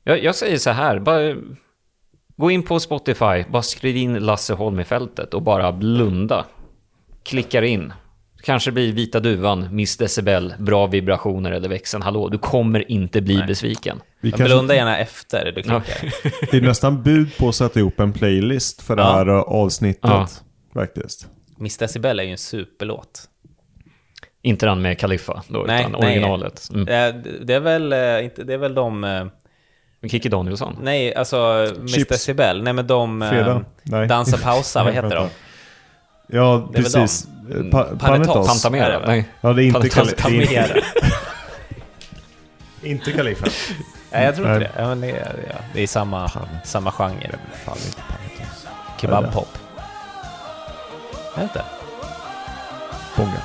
Jag, jag säger så här, bara gå in på Spotify, bara skriv in Lasse Holm i fältet och bara blunda. Klickar in. Kanske blir Vita Duvan, Miss Decibel, Bra Vibrationer eller Växeln Hallå. Du kommer inte bli besviken. Vi kanske, blunda gärna efter du klickar. det är nästan bud på att sätta ihop en playlist för det Ja. här avsnittet. Ja. Faktiskt. Miss Decibel är ju en superlåt. Inte den med Kaliffa då, Nej, utan nej. originalet. Mm. Eh, Det är väl, eh, inte, det är väl de... eh, Kikki Danielsson. Nej, alltså Miss. Decibel. Nej men de... Fredag? Nej. Dansa pausa, vad heter de? Ja, Det är väl precis. dem. Pa- Panetos. Väl? Nej. Ja, det är inte, Panetos. Kal- det är Tamera. inte Kalifa. Nej, jag tror inte det. Ja, men det, är, ja, det är samma, samma genre. Kebabpop. Jag vet inte. Bonga.